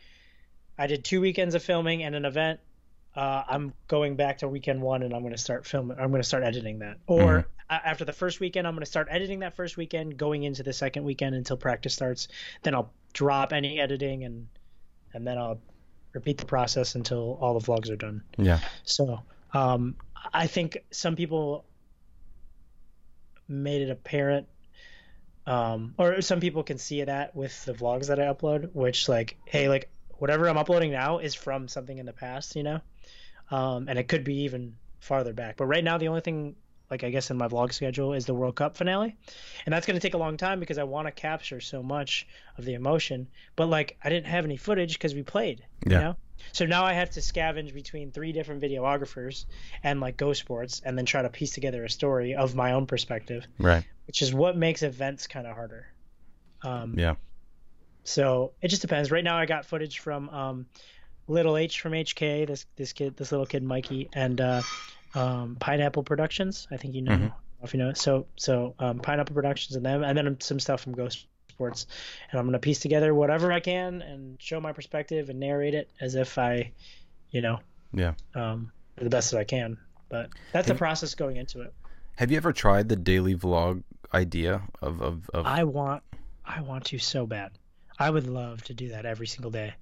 I did two weekends of filming and an event. Uh, I'm going back to weekend one, and I'm going to start filming. I'm going to start editing that. Or a- after the first weekend, I'm going to start editing that first weekend, going into the second weekend until practice starts. Then I'll drop any editing, and and then I'll repeat the process until all the vlogs are done.
Yeah.
So um, I think some people made it apparent, um, or some people can see that with the vlogs that I upload, which like, hey, like whatever I'm uploading now is from something in the past, you know, um, and it could be even farther back. But right now, the only thing like I guess in my vlog schedule is the World Cup finale, and that's going to take a long time because I want to capture so much of the emotion. But like I didn't have any footage because we played,
Yeah.
you know. So now I have to scavenge between three different videographers and like Go Sports, and then try to piece together a story of my own perspective,
Right.
which is what makes events kind of harder. Um,
Yeah.
so it just depends. Right now, I got footage from um, Little H from HK, this this kid, this little kid Mikey, and uh, um, Pineapple Productions. I think you know
Mhm.
Know if you know. So so um, Pineapple Productions and them, and then some stuff from Go Sports, and I'm gonna piece together whatever I can and show my perspective and narrate it as if I, you know,
Yeah.
um, the best that I can. But that's the process going into it.
Have you ever tried the daily vlog idea of of, of
I want, I want to so bad. I would love to do that every single day.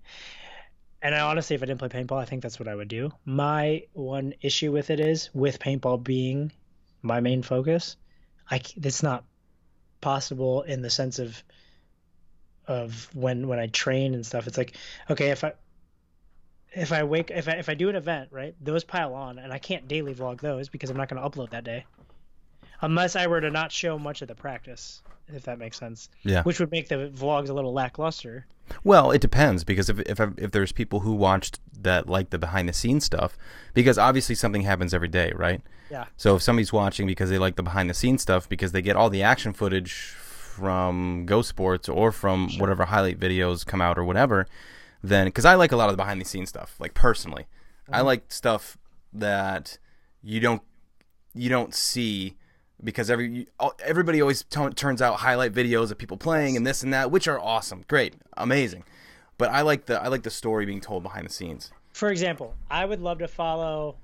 And I honestly, if I didn't play paintball, I think that's what I would do. My one issue with it is, with paintball being my main focus, I it's not possible in the sense of of when when I train and stuff. It's like, okay, if I if I wake if I if I do an event, right, those pile on, and I can't daily vlog those because I'm not going to upload that day, unless I were to not show much of the practice, if that makes sense.
Yeah.
Which would make the vlogs a little lackluster.
Well, it depends because if if if there's people who watched that like the behind the scenes stuff, because obviously something happens every day, right?
Yeah.
So if somebody's watching because they like the behind the scenes stuff because they get all the action footage from Go Sports or from whatever highlight videos come out or whatever, then because I like a lot of the behind the scenes stuff, like personally, I mm-hmm. like stuff that you don't you don't see because every everybody always t- turns out highlight videos of people playing and this and that, which are awesome, great, amazing. But I like the I like the story being told behind the scenes.
For example, I would love to follow.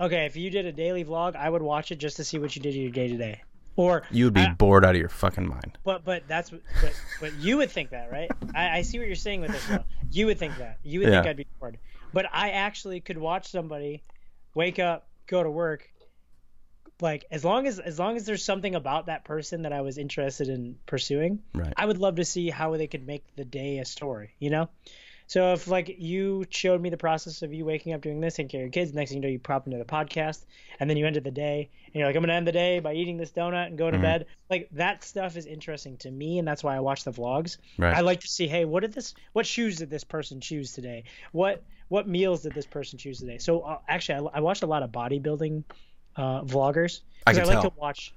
Okay, if you did a daily vlog, I would watch it just to see what you did your day to day. Or
You would be
I-
bored out of your fucking mind.
But but that's what- but but you would think that, right? I, I see what you're saying with this. Though. You would think that. You would think I'd be bored. But I actually could watch somebody wake up, go to work. Like as long as as long as there's something about that person that I was interested in pursuing,
Right.
I would love to see how they could make the day a story. You know. So if like you showed me the process of you waking up doing this, and care of kids, next thing you know you prop into the podcast, and then you ended the day, and you're like, I'm gonna end the day by eating this donut and go to
Mhm.
bed. Like that stuff is interesting to me, and that's why I watch the vlogs.
Right.
I like to see, hey, what did this, what shoes did this person choose today? What what meals did this person choose today? So uh, actually, I, I watched a lot of bodybuilding uh, vloggers
I can
I, like
tell.
to watch.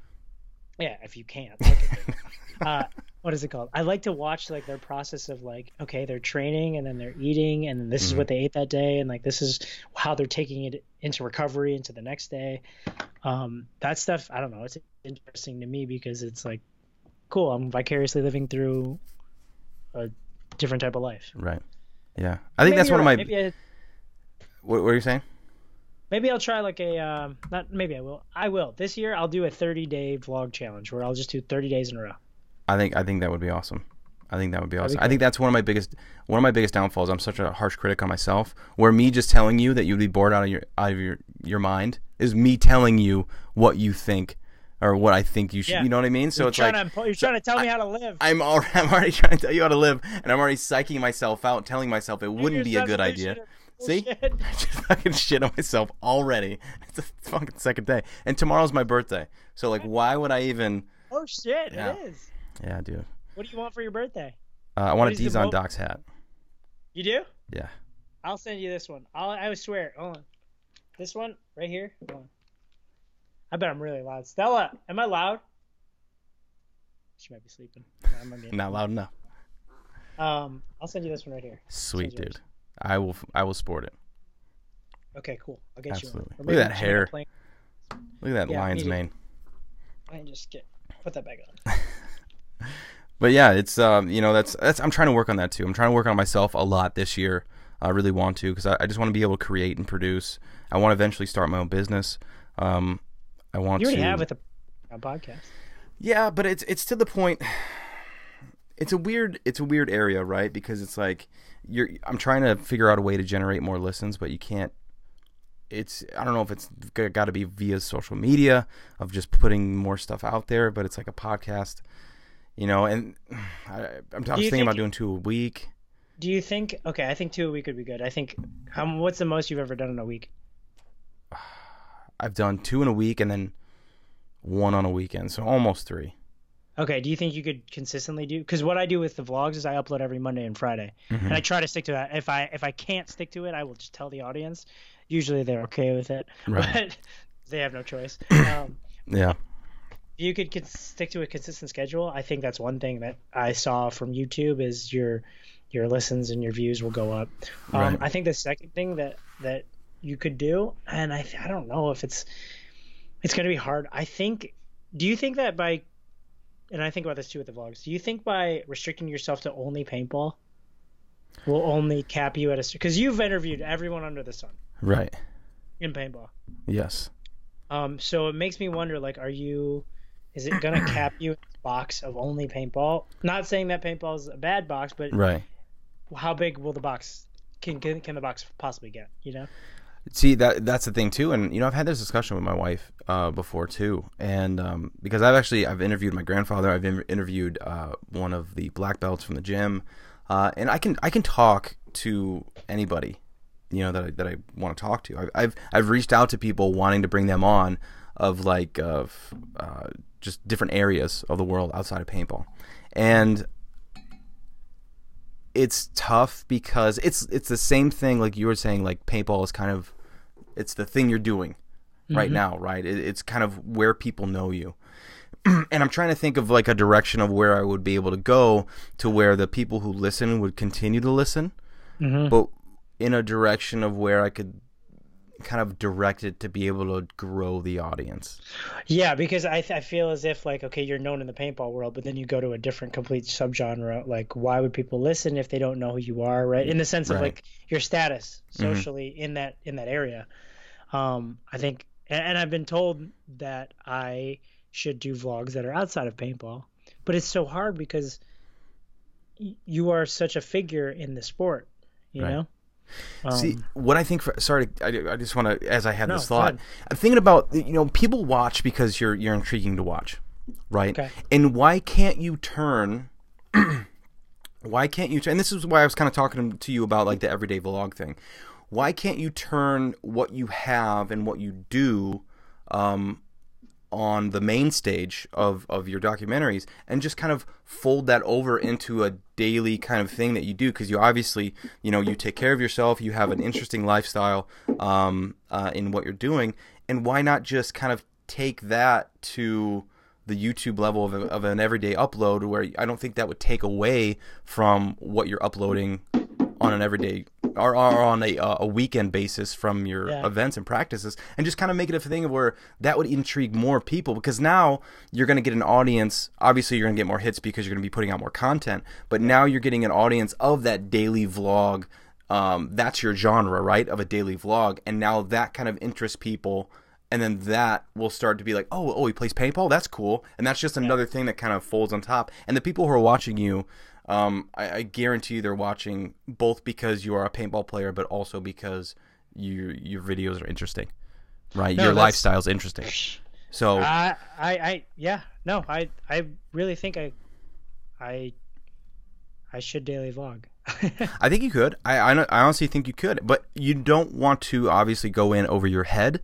Yeah, if you can't. look at it. [LAUGHS] uh, what is it called? I like to watch like their process of like, okay, they're training and then they're eating and then this is
Mhm.
what they ate that day and like this is how they're taking it into recovery into the next day. Um, that stuff, I don't know, it's interesting to me because it's like, cool, I'm vicariously living through a different type of life.
Right. Yeah. I think
Maybe
that's one of my.
Maybe, I,
What, what are you saying?
Maybe I'll try like a um, not maybe I will. I will this year. I'll do a 30 day vlog challenge where I'll just do 30 days in a row.
I think I think that would be awesome. I think that would be
That'd be
awesome. I think that's one of my biggest one of my biggest downfalls. I'm such a harsh critic on myself. Where me just telling you that you'd be bored out of your out of your your mind is me telling you what you think or what I think you should.
Yeah.
You know what I mean? So
you're
it's
trying
like
to, you're trying to tell me how to live.
I'm already, [LAUGHS] I'm already trying to tell you how to live, and I'm already psyching myself out, telling myself it wouldn't be a good idea. See? [LAUGHS] I just fucking shit on myself already. It's the fucking second day, and tomorrow's my birthday. So like, why would I even?
Oh shit!
Yeah.
It is.
Yeah, dude.
What do you want for your birthday?
Uh, I want a
is Dizon
Docs hat.
You do?
Yeah.
I'll send you this one. I'll, I swear. Hold on. This one right here. Hold on. I bet I'm really loud. Stella, am I loud? She might be sleeping. No, I might be- [LAUGHS]
Not loud enough.
Um, I'll send you this one right here.
Sweet dude. I will. I will sport it.
Okay, cool. I'll get
Absolutely.
you.
Look at that hair. Look at that
Yeah,
lion's mane.
I can just get put that back on. [LAUGHS]
But yeah, it's um, you know, that's that's. I'm trying to work on that too. I'm trying to work on myself a lot this year. I really want to because I, I just want to be able to create and produce. I want to eventually start my own business. Um, I want
You already
to.
have with a, a podcast.
Yeah, but it's it's to the point. It's a weird it's a weird area, right? Because it's like you're. I'm trying to figure out a way to generate more listens, but you can't. It's I don't know if it's got to be via social media of just putting more stuff out there, but it's like a podcast, you know. And [SIGHS] I, I'm, I was
you
thinking about doing two a week.
Do you think? Okay, I think two a week would be good. I think. How? What's the most you've ever done in a week? [SIGHS]
I've done two in a week and then one on a weekend, so almost three.
Okay, do you think you could consistently do? Because what I do with the vlogs is I upload every Monday and Friday,
Mm-hmm.
and I try to stick to that. If I if I can't stick to it, I will just tell the audience. Usually they're okay with it, [LAUGHS]
Right.
but they have no choice. [CLEARS THROAT] Um,
Yeah,
if you could cons- stick to a consistent schedule. I think that's one thing that I saw from YouTube is your your listens and your views will go up. Um,
Right.
I think the second thing that that you could do, and I I don't know if it's it's going to be hard. I think. Do you think that by and I think about this too with the vlogs. Do you think by restricting yourself to only paintball will only cap you at a because you've interviewed everyone under the sun
Right.
in paintball.
Yes.
Um, so it makes me wonder, like, are you? Is it gonna [CLEARS THROAT] cap you in a box of only paintball? Not saying that paintball is a bad box, but
Right.
how big will the box can can, can the box possibly get? You know?
See that that's the thing too, and you know I've had this discussion with my wife uh, before too, and um, because I've actually I've interviewed my grandfather, I've in- interviewed uh, one of the black belts from the gym, uh, and I can I can talk to anybody, you know that I, that I want to talk to. I've, I've I've reached out to people wanting to bring them on, of like of uh, just different areas of the world outside of paintball, and it's tough because it's it's the same thing like you were saying like paintball is kind of it's the thing you're doing right now right it, it's kind of where people know you [CLEARS THROAT] and i'm trying to think of like a direction of where i would be able to go to where the people who listen would continue to listen
Mhm.
but in a direction of where i could kind of direct it to be able to grow the audience
Yeah, because I I feel as if like okay, you're known in the paintball world, but then you go to a different complete subgenre. Like, why would people listen if they don't know who you are, right? In the sense of
Right.
like your status socially in that in that area. Um, I think, and, I've been told that I should do vlogs that are outside of paintball, but it's so hard because y- you are such a figure in the sport, you
Right.
know. Um,
See, what I think for sorry, I, I just want to as I had
No,
this thought. I'm thinking about you know people watch because you're you're intriguing to watch, right?
Okay.
And why can't you turn? [CLEARS THROAT] why can't you turn? And this is why I was kind of talking to you about like the everyday vlog thing. Why can't you turn what you have and what you do um, on the main stage of, of your documentaries and just kind of fold that over into a daily kind of thing that you do? Because you obviously you know you take care of yourself you have an interesting lifestyle um, uh, in what you're doing. And why not just kind of take that to the YouTube level of, a, of an everyday upload where I don't think that would take away from what you're uploading on an everyday or, or on a, uh, a weekend basis from your
Yeah.
events and practices and just kind of make it a thing of where that would intrigue more people because now you're going to get an audience obviously you're going to get more hits because you're going to be putting out more content but now you're getting an audience of that daily vlog um, that's your genre right of a daily vlog and now that kind of interests people and then that will start to be like oh oh he plays paintball? That's cool. And that's just another thing that kind of folds on top and the people who are watching you um, I, I guarantee you they're watching both because you are a paintball player, but also because you your videos are interesting, right?
No,
your
that's-
lifestyle's interesting. So
I, I, I, yeah, no, I, I really think I, I, I should daily vlog. [LAUGHS]
I think you could. I, I I honestly think you could, but you don't want to obviously go in over your head.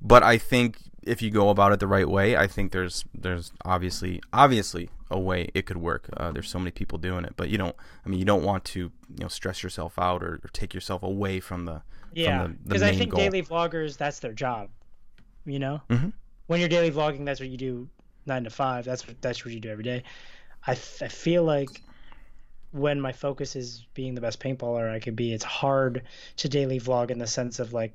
But I think if you go about it the right way, I think there's there's obviously obviously a way it could work. Uh, there's so many people doing it, but you don't. I mean, you don't want to you know stress yourself out or, or take yourself away from the
yeah,
from the, the
because I think
goal.
daily vloggers, that's their job. You know,
Mhm.
when you're daily vlogging, that's what you do nine to five. That's what that's what you do every day. I, f- I feel like when my focus is being the best paintballer I could be, it's hard to daily vlog in the sense of like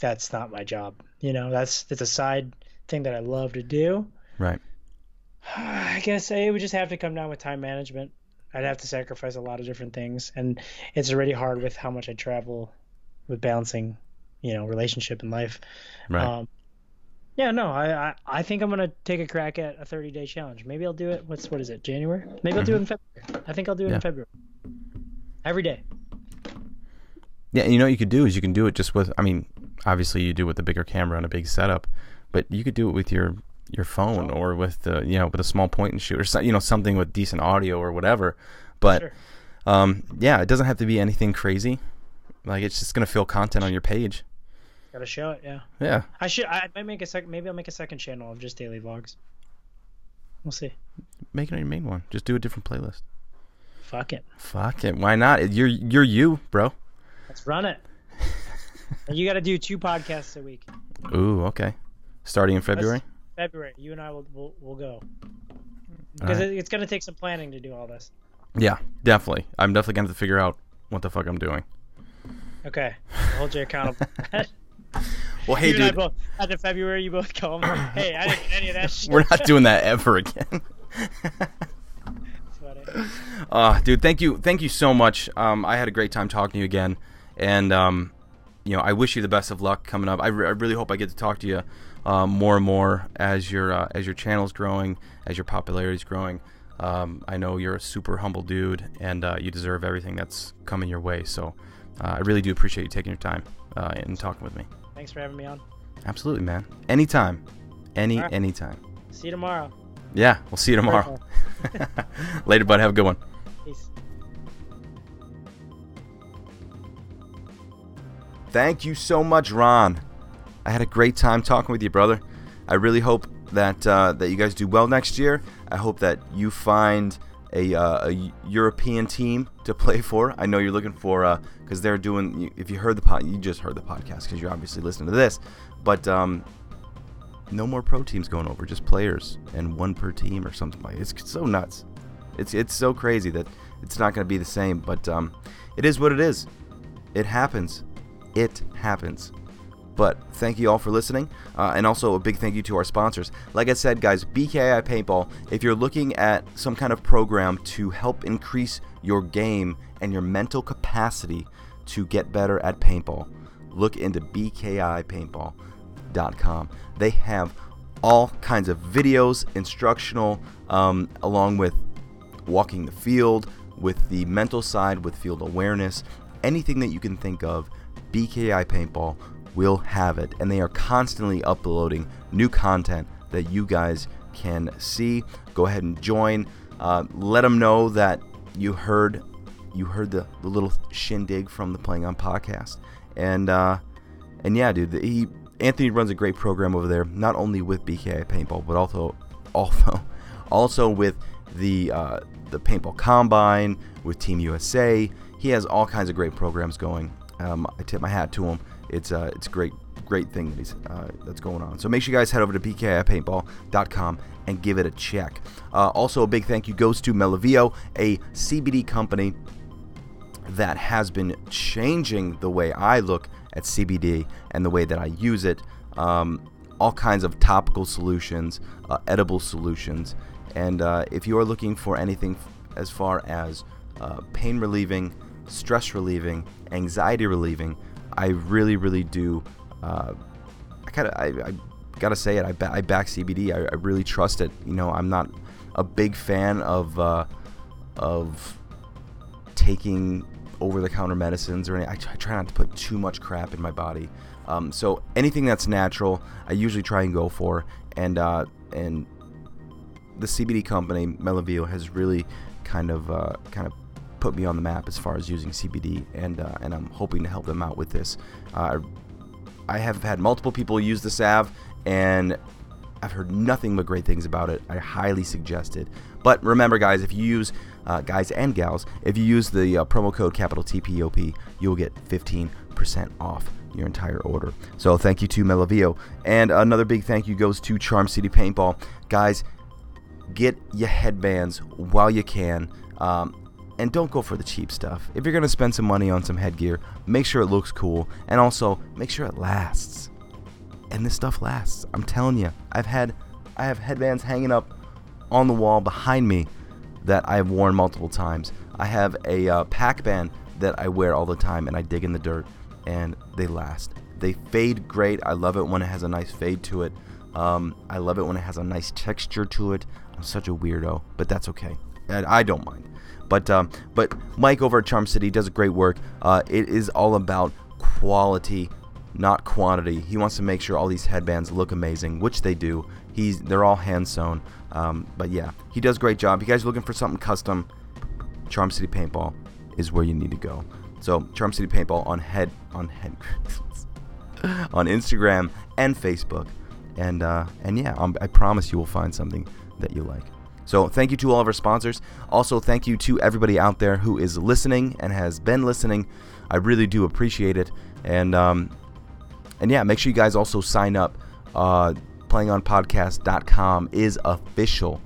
that's not my job. You know, that's it's a side thing that I love to do.
right. [SIGHS]
I guess it would just have to come down with time management. I'd have to sacrifice a lot of different things, and it's already hard with how much I travel with balancing, you know, relationship and life.
Right.
Um, yeah, no, I, I I think I'm gonna take a crack at a 30 day challenge. Maybe I'll do it. What's what is it? January? Maybe I'll do it in February. I think I'll do it
Yeah.
in February. Every day.
Yeah, you know what you could do is you can do it just with. I mean, obviously you do with a bigger camera and a big setup, but you could do it with your your phone or with the you know with a small point and shoot or so, you know something with decent audio or whatever. But
Sure.
um, yeah, it doesn't have to be anything crazy. Like it's just gonna fill content on your page.
Gotta show it. Yeah.
Yeah,
I should. I might make a second. Maybe I'll make a second channel of just daily vlogs. We'll see.
make it your main one. Just do a different playlist.
Fuck it.
Fuck it, why not? You're you're you, bro.
Let's run it. [LAUGHS] You got to do two podcasts a week.
Ooh, okay. Starting in February.
February. You and I will will will go because
Alright.
it, it's gonna take some planning to do all this.
Yeah, definitely. I'm definitely gonna have to figure out what the fuck I'm doing.
Okay, I'll hold you accountable. [LAUGHS] [LAUGHS]
Well, hey,
you and I
dude,
both the February. You both call me. [LAUGHS] Hey, I didn't get any of that shit.
we're not doing that ever again.
uh, dude, thank you, thank you so much. Um, I had a great time talking to you again, and um, you know, I wish you the best of luck coming up. I, re- I really hope I get to talk to you um, more and more as your uh, as your channel's growing, as your popularity is growing. Um, I know you're a super humble dude, and uh, you deserve everything that's coming your way. So, uh, I really do appreciate you taking your time uh, and talking with me.
Thanks for having me on.
Absolutely, man. Anytime, any right. anytime.
See you tomorrow.
Yeah, we'll see you tomorrow. [LAUGHS] Later, bud. Have a good one.
Peace.
Thank you so much, Ron. I had a great time talking with you, brother. I really hope that uh, that you guys do well next year. I hope that you find a, uh, a European team to play for. I know you're looking for because uh, they're doing. If you heard the pod, you just heard the podcast because you're obviously listening to this. But um, no more pro teams going over, just players and one per team or something like. It. It's so nuts. It's it's so crazy that it's not going to be the same. But um, it is what it is. It happens. It happens. But thank you all for listening, uh, and also a big thank you to our sponsors. Like I said, guys, BKI Paintball. If you're looking at some kind of program to help increase your game and your mental capacity to get better at paintball, look into BKIPaintball.com. They have all kinds of videos, instructional, um, along with walking the field, with the mental side, with field awareness, anything that you can think of. BKI Paintball will have it. And they are constantly uploading new content that you guys can see. Go ahead and join. Uh, let them know that you heard you heard the, the little shindig from the Playing On podcast. And uh, and yeah, dude, he Anthony runs a great program over there, not only with BKI Paintball, but also also [LAUGHS] also with the uh, the Paintball Combine, with Team USA. He has all kinds of great programs going. Um, I tip my hat to him it's uh, it's great great thing that he's, uh, that's going on. So make sure you guys head over to bkipaintball.com and give it a check. Uh, also, a big thank you goes to Melavio, a CBD company that has been changing the way I look at CBD and the way that I use it. Um, all kinds of topical solutions, uh, edible solutions, and uh, if you are looking for anything as far as uh, pain relieving, stress relieving, anxiety relieving, I really, really do. Uh, I kind of, I, I, gotta say it. I, ba- I back CBD. I, I, really trust it. You know, I'm not a big fan of uh, of taking over-the-counter medicines or any. I, t- I try not to put too much crap in my body. Um, so anything that's natural, I usually try and go for. And uh, and the CBD company Melavio has really kind of uh, kind of put me on the map as far as using CBD, and uh, and I'm hoping to help them out with this. Uh, I have had multiple people use the salve, and I've heard nothing but great things about it. I highly suggest it. But remember, guys, if you use uh, guys and gals, if you use the uh, promo code capital TPOP, you'll get 15% off your entire order. So thank you to Melavio, and another big thank you goes to Charm City Paintball, guys. Get your headbands while you can. Um, and don't go for the cheap stuff. If you're going to spend some money on some headgear, make sure it looks cool and also make sure it lasts. And this stuff lasts. I'm telling you. I've had I have headbands hanging up on the wall behind me that I've worn multiple times. I have a uh, pack band that I wear all the time and I dig in the dirt and they last. They fade great. I love it when it has a nice fade to it. Um, I love it when it has a nice texture to it. I'm such a weirdo, but that's okay. And I don't mind. But um, but Mike over at Charm City does a great work. Uh, it is all about quality, not quantity. He wants to make sure all these headbands look amazing, which they do. He's they're all hand sewn. Um, but yeah, he does a great job. If you guys are looking for something custom, Charm City Paintball is where you need to go. So Charm City Paintball on head on head [LAUGHS] on Instagram and Facebook, and uh, and yeah, um, I promise you will find something that you like. So thank you to all of our sponsors. Also, thank you to everybody out there who is listening and has been listening. I really do appreciate it. And um, and yeah, make sure you guys also sign up. Uh, playingonpodcast.com is official.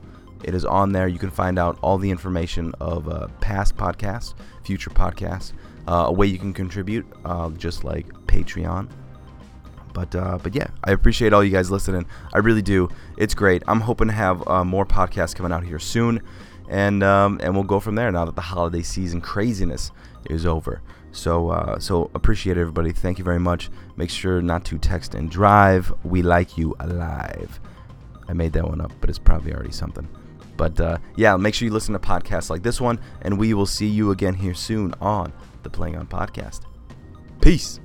It is on there. You can find out all the information of uh, past podcasts, future podcasts, uh, a way you can contribute, uh, just like Patreon. But uh, but yeah, I appreciate all you guys listening. I really do. It's great. I'm hoping to have uh, more podcasts coming out here soon, and um, and we'll go from there. Now that the holiday season craziness is over. So uh, so appreciate everybody. Thank you very much. Make sure not to text and drive. We like you alive. I made that one up, but it's probably already something. But uh, yeah, make sure you listen to podcasts like this one, and we will see you again here soon on the Playing On Podcast. Peace.